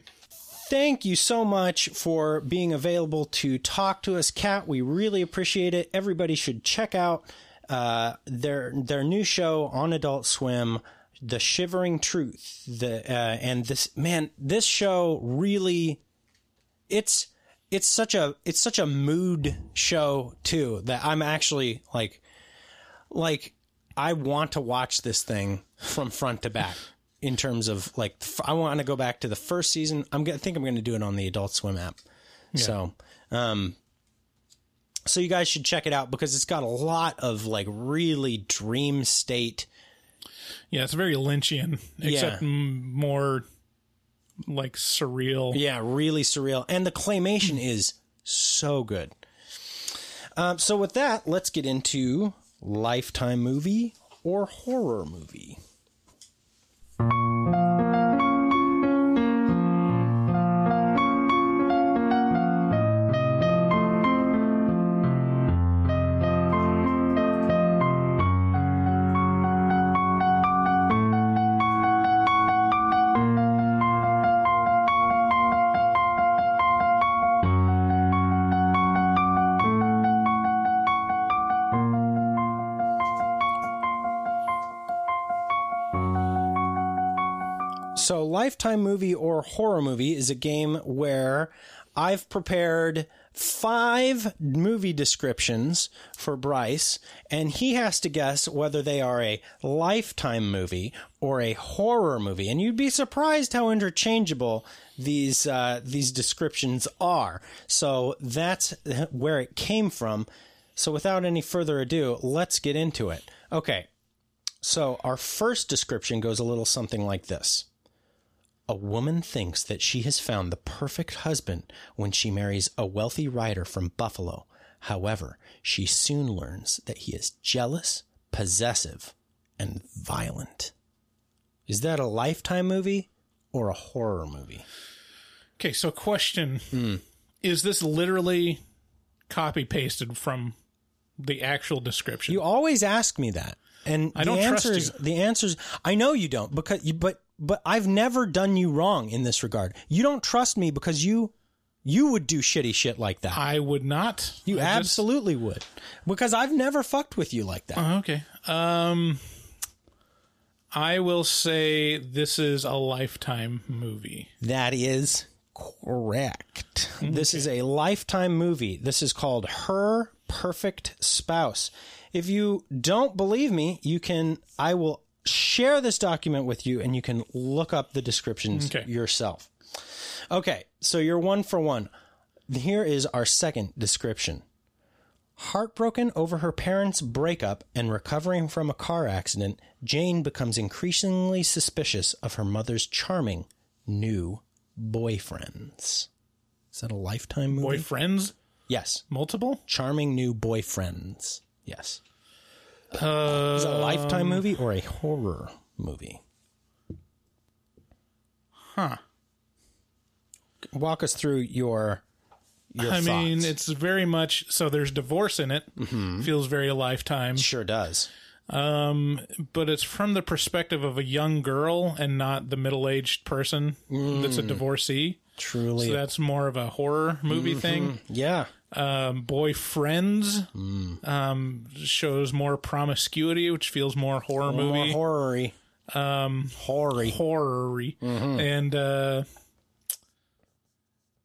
thank you so much for being available to talk to us, Cat. We really appreciate it. Everybody should check out uh, their their new show on Adult Swim, The Shivering Truth. The uh, and this man, this show really, it's it's such a it's such a mood show too that I'm actually like like I want to watch this thing from front to back in terms of like I want to go back to the first season. I'm gonna I think I'm going to do it on the Adult Swim app. So, um so you guys should check it out because it's got a lot of like really dream state. Yeah, it's very Lynchian, except Yeah. m- more like surreal. Yeah, really surreal. And the claymation is so good. Um, so with that, let's get into lifetime movie or horror movie. Lifetime movie or horror movie is a game where I've prepared five movie descriptions for Bryce, and he has to guess whether they are a Lifetime movie or a horror movie. And you'd be surprised how interchangeable these uh, these descriptions are. So that's where it came from. So, without any further ado, let's get into it. Okay. So, our first description goes a little something like this. A woman thinks that she has found the perfect husband when she marries a wealthy writer from Buffalo. However, she soon learns that he is jealous, possessive, and violent. Is that a lifetime movie or a horror movie? Okay, so question: Hmm. Is this literally copy pasted from the actual description? You always ask me that, and I the don't trust answers, you. The answers, I know you don't, because you, but but I've never done you wrong in this regard. You don't trust me because you you would do shitty shit like that. I would not. You I just- absolutely would, because I've never fucked with you like that. Oh, okay. Um, I will say this is a lifetime movie. That is correct. This is a lifetime movie. This is called Her Perfect Spouse. If you don't believe me, you can I will share this document with you and you can look up the descriptions Okay. yourself. Okay, so you're one for one. Here is our second description. Heartbroken over her parents' breakup and recovering from a car accident, Jane becomes increasingly suspicious of her mother's charming new boyfriends. Is that a lifetime movie? Boyfriends? Yes. Multiple? Charming new boyfriends. Yes. Uh, Is it a lifetime movie or a horror movie? Huh. Walk us through your your I mean, it's very much so. There's divorce in it. Feels very lifetime. Sure does. Um, but it's from the perspective of a young girl and not the middle-aged person that's a divorcee. Truly. So that's more of a horror movie thing. Yeah. Um, Boyfriends um, shows more promiscuity, which feels more horror More movie. horror-y. Um, Horror-y. horror-y. And uh,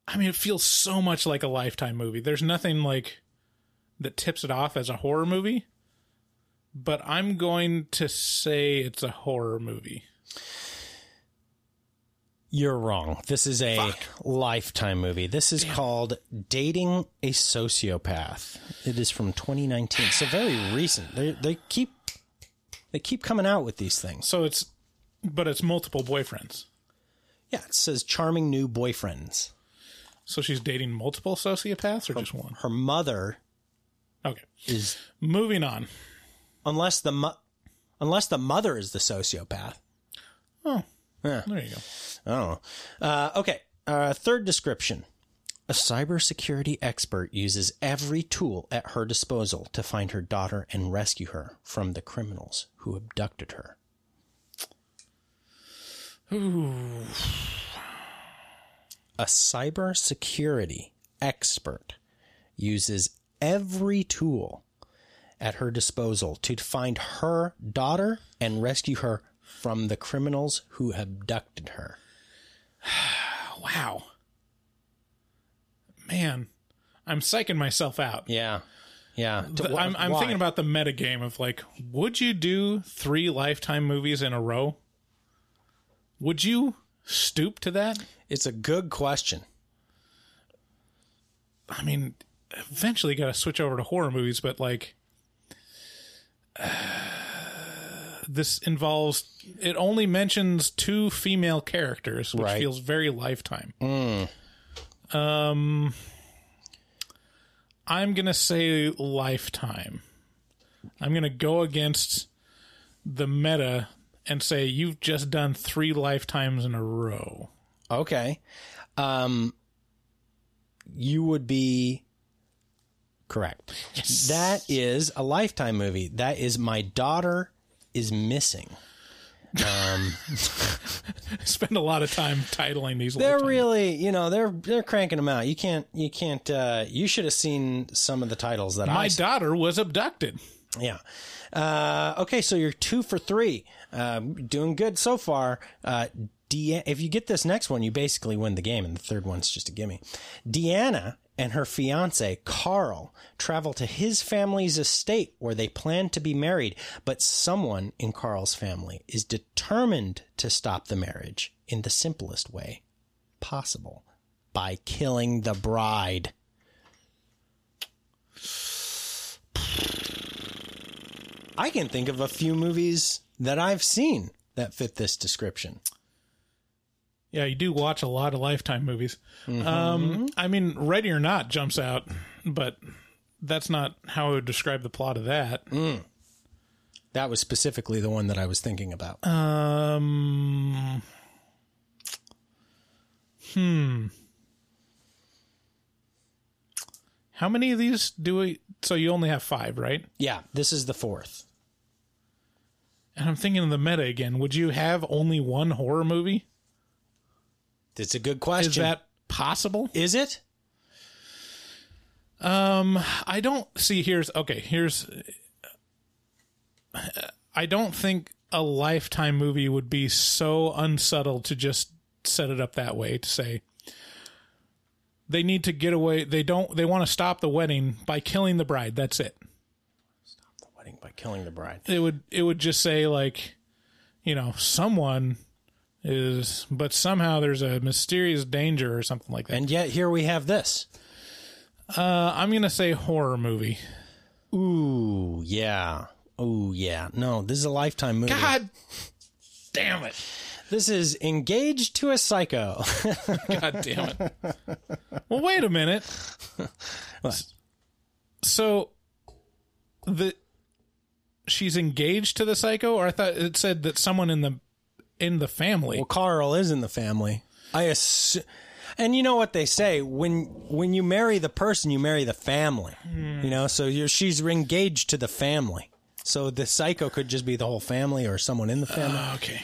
I mean, it feels so much like a Lifetime movie. There's nothing like that tips it off as a horror movie, but I'm going to say it's a horror movie. You're wrong. This is a lifetime movie. This is called Dating a Sociopath. It is from 2019. So very recent. They they keep they keep coming out with these things. So it's, but it's multiple boyfriends. Yeah, it says charming new boyfriends. So she's dating multiple sociopaths or just one? Her mother Okay. is Moving on. unless the mo- unless the mother is the sociopath. Oh, Yeah. there you go. Oh, uh, okay. Uh, third description: A cybersecurity expert uses every tool at her disposal to find her daughter and rescue her from the criminals who abducted her. Ooh. a cybersecurity expert uses every tool at her disposal to find her daughter and rescue her from the criminals who abducted her. [SIGHS] Wow. Man, I'm psyching myself out. Yeah. Yeah. The- I'm, I'm Why? thinking about the meta game of like, would you do three Lifetime movies in a row? Would you stoop to that? It's a good question. I mean, eventually got to switch over to horror movies, but like, [SIGHS] uh, this involves it only mentions two female characters, which Right. feels very Lifetime. Mm. Um, I'm gonna say Lifetime. I'm gonna go against the meta and say you've just done three lifetimes in a row. Okay. Um, you would be correct. That is a lifetime movie. That is My Daughter is Missing. Um, [LAUGHS] Spend a lot of time titling these. they're really, you know, they're they're cranking them out. You can't, you can't. Uh, you should have seen some of the titles that I My I. daughter was abducted. Yeah. Uh, okay, so you're two for three. Um, doing good so far. Uh, De- if you get this next one, you basically win the game, and the third one's just a gimme. Deanna and her fiance, Carl, travel to his family's estate where they plan to be married, but someone in Carl's family is determined to stop the marriage in the simplest way possible by killing the bride. I can think of a few movies that I've seen that fit this description. Yeah, you do watch a lot of Lifetime movies. Mm-hmm. Um, I mean, Ready or Not jumps out, but that's not how I would describe the plot of that. Mm. That was specifically the one that I was thinking about. Um, hmm. How many of these do we? So you only have five, right? Yeah, this is the fourth. And I'm thinking of the meta again. Would you have only one horror movie? It's a good question. Is that possible? Is it? Um, I don't see. Here's okay. Here's. I don't think a lifetime movie would be so unsubtle to just set it up that way to say they need to get away. They don't. They want to stop the wedding by killing the bride. That's it. Stop the wedding by killing the bride. It would. It would just say like, you know, someone is, but somehow there's a mysterious danger or something like that. And yet here we have this. Uh, I'm gonna say horror movie. Ooh, yeah. Ooh, yeah. No, this is a lifetime movie. God damn it. This is Engaged to a Psycho. [LAUGHS] God damn it. Well, wait a minute. So the she's engaged to the psycho or I thought it said that someone in the in the family. Well, Carl is in the family. I assume. And you know what they say when when you marry the person, you marry the family. Hmm. You know, so you're, she's engaged to the family. So the psycho could just be the whole family or someone in the family. Ah, okay.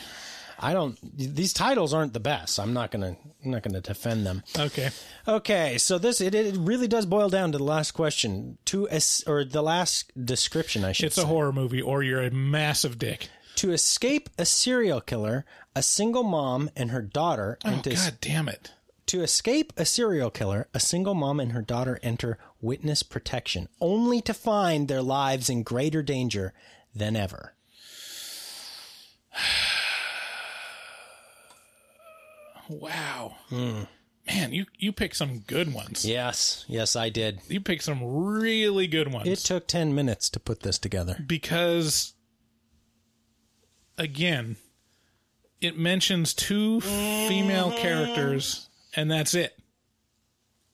I don't. These titles aren't the best. I'm not gonna. I'm not gonna defend them. Okay. Okay, so this it, it really does boil down to the last question, to es- or the last description. I should. It's a horror movie or you're a massive dick. To escape a serial killer, a single mom and her daughter. Oh enter- god damn it. To escape a serial killer, a single mom and her daughter enter witness protection, only to find their lives in greater danger than ever. [SIGHS] Wow. Hmm. Man, you you picked some good ones. Yes, yes, I did. You picked some really good ones. It took 10 minutes to put this together. because again it mentions two female characters and that's it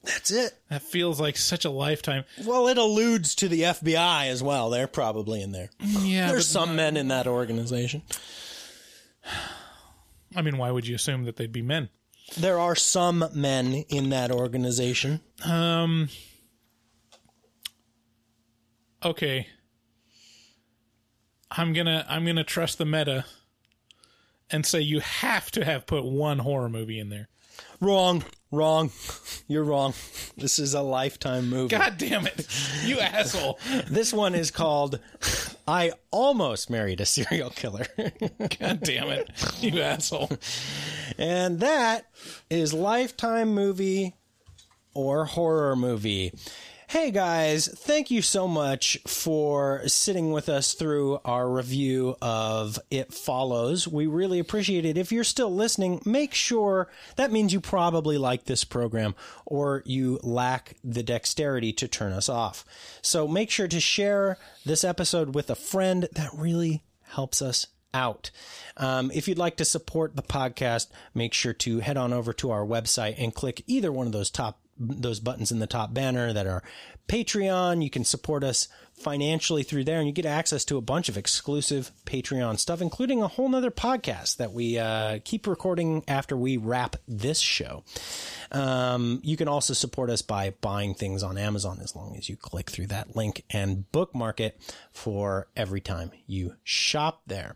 That's it. that feels like such a lifetime Well, it alludes to the FBI as well. They're probably in there. yeah There's some men in that organization. i mean why would you assume that they'd be men There are some men in that organization. um okay i'm gonna i'm gonna trust the meta and say you have to have put one horror movie in there Wrong. Wrong. You're wrong. This is a lifetime movie. God damn it. You asshole. This one is called I Almost Married a Serial Killer. God damn it. You asshole. And that is Lifetime movie or horror movie. Hey guys, thank you so much for sitting with us through our review of It Follows. We really appreciate it. If you're still listening, make sure that means you probably like this program or you lack the dexterity to turn us off. So make sure to share this episode with a friend. That really helps us out. Um, if you'd like to support the podcast, make sure to head on over to our website and click either one of those top those buttons in the top banner that are Patreon. You can support us financially through there and you get access to a bunch of exclusive Patreon stuff, including a whole nother podcast that we uh, keep recording after we wrap this show. Um, you can also support us by buying things on Amazon as long as you click through that link and bookmark it for every time you shop there.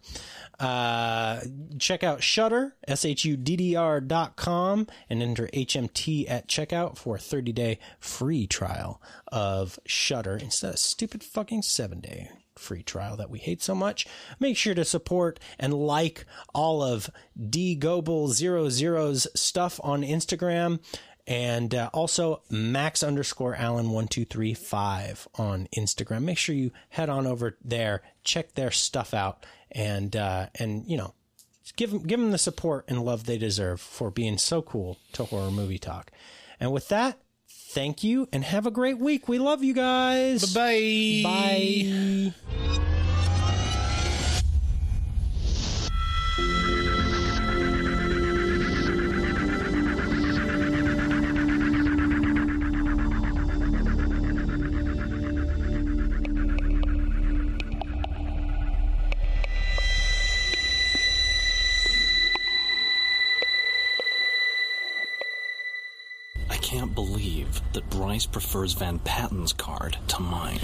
Uh, check out Shudder, S-H-U-D-D-R dot com and enter HMT at checkout for a 30 day free trial of Shudder instead of stupid fucking seven day free trial that we hate so much. Make sure to support and like all of D Goebel 00's stuff on Instagram and uh, also max underscore Allen one two three five on Instagram. Make sure you head on over there, check their stuff out, and uh, and you know give them give them the support and love they deserve for being so cool to horror movie talk. And with that, thank you and have a great week. We love you guys. Bye Bye. That Bryce prefers Van Patten's card to mine.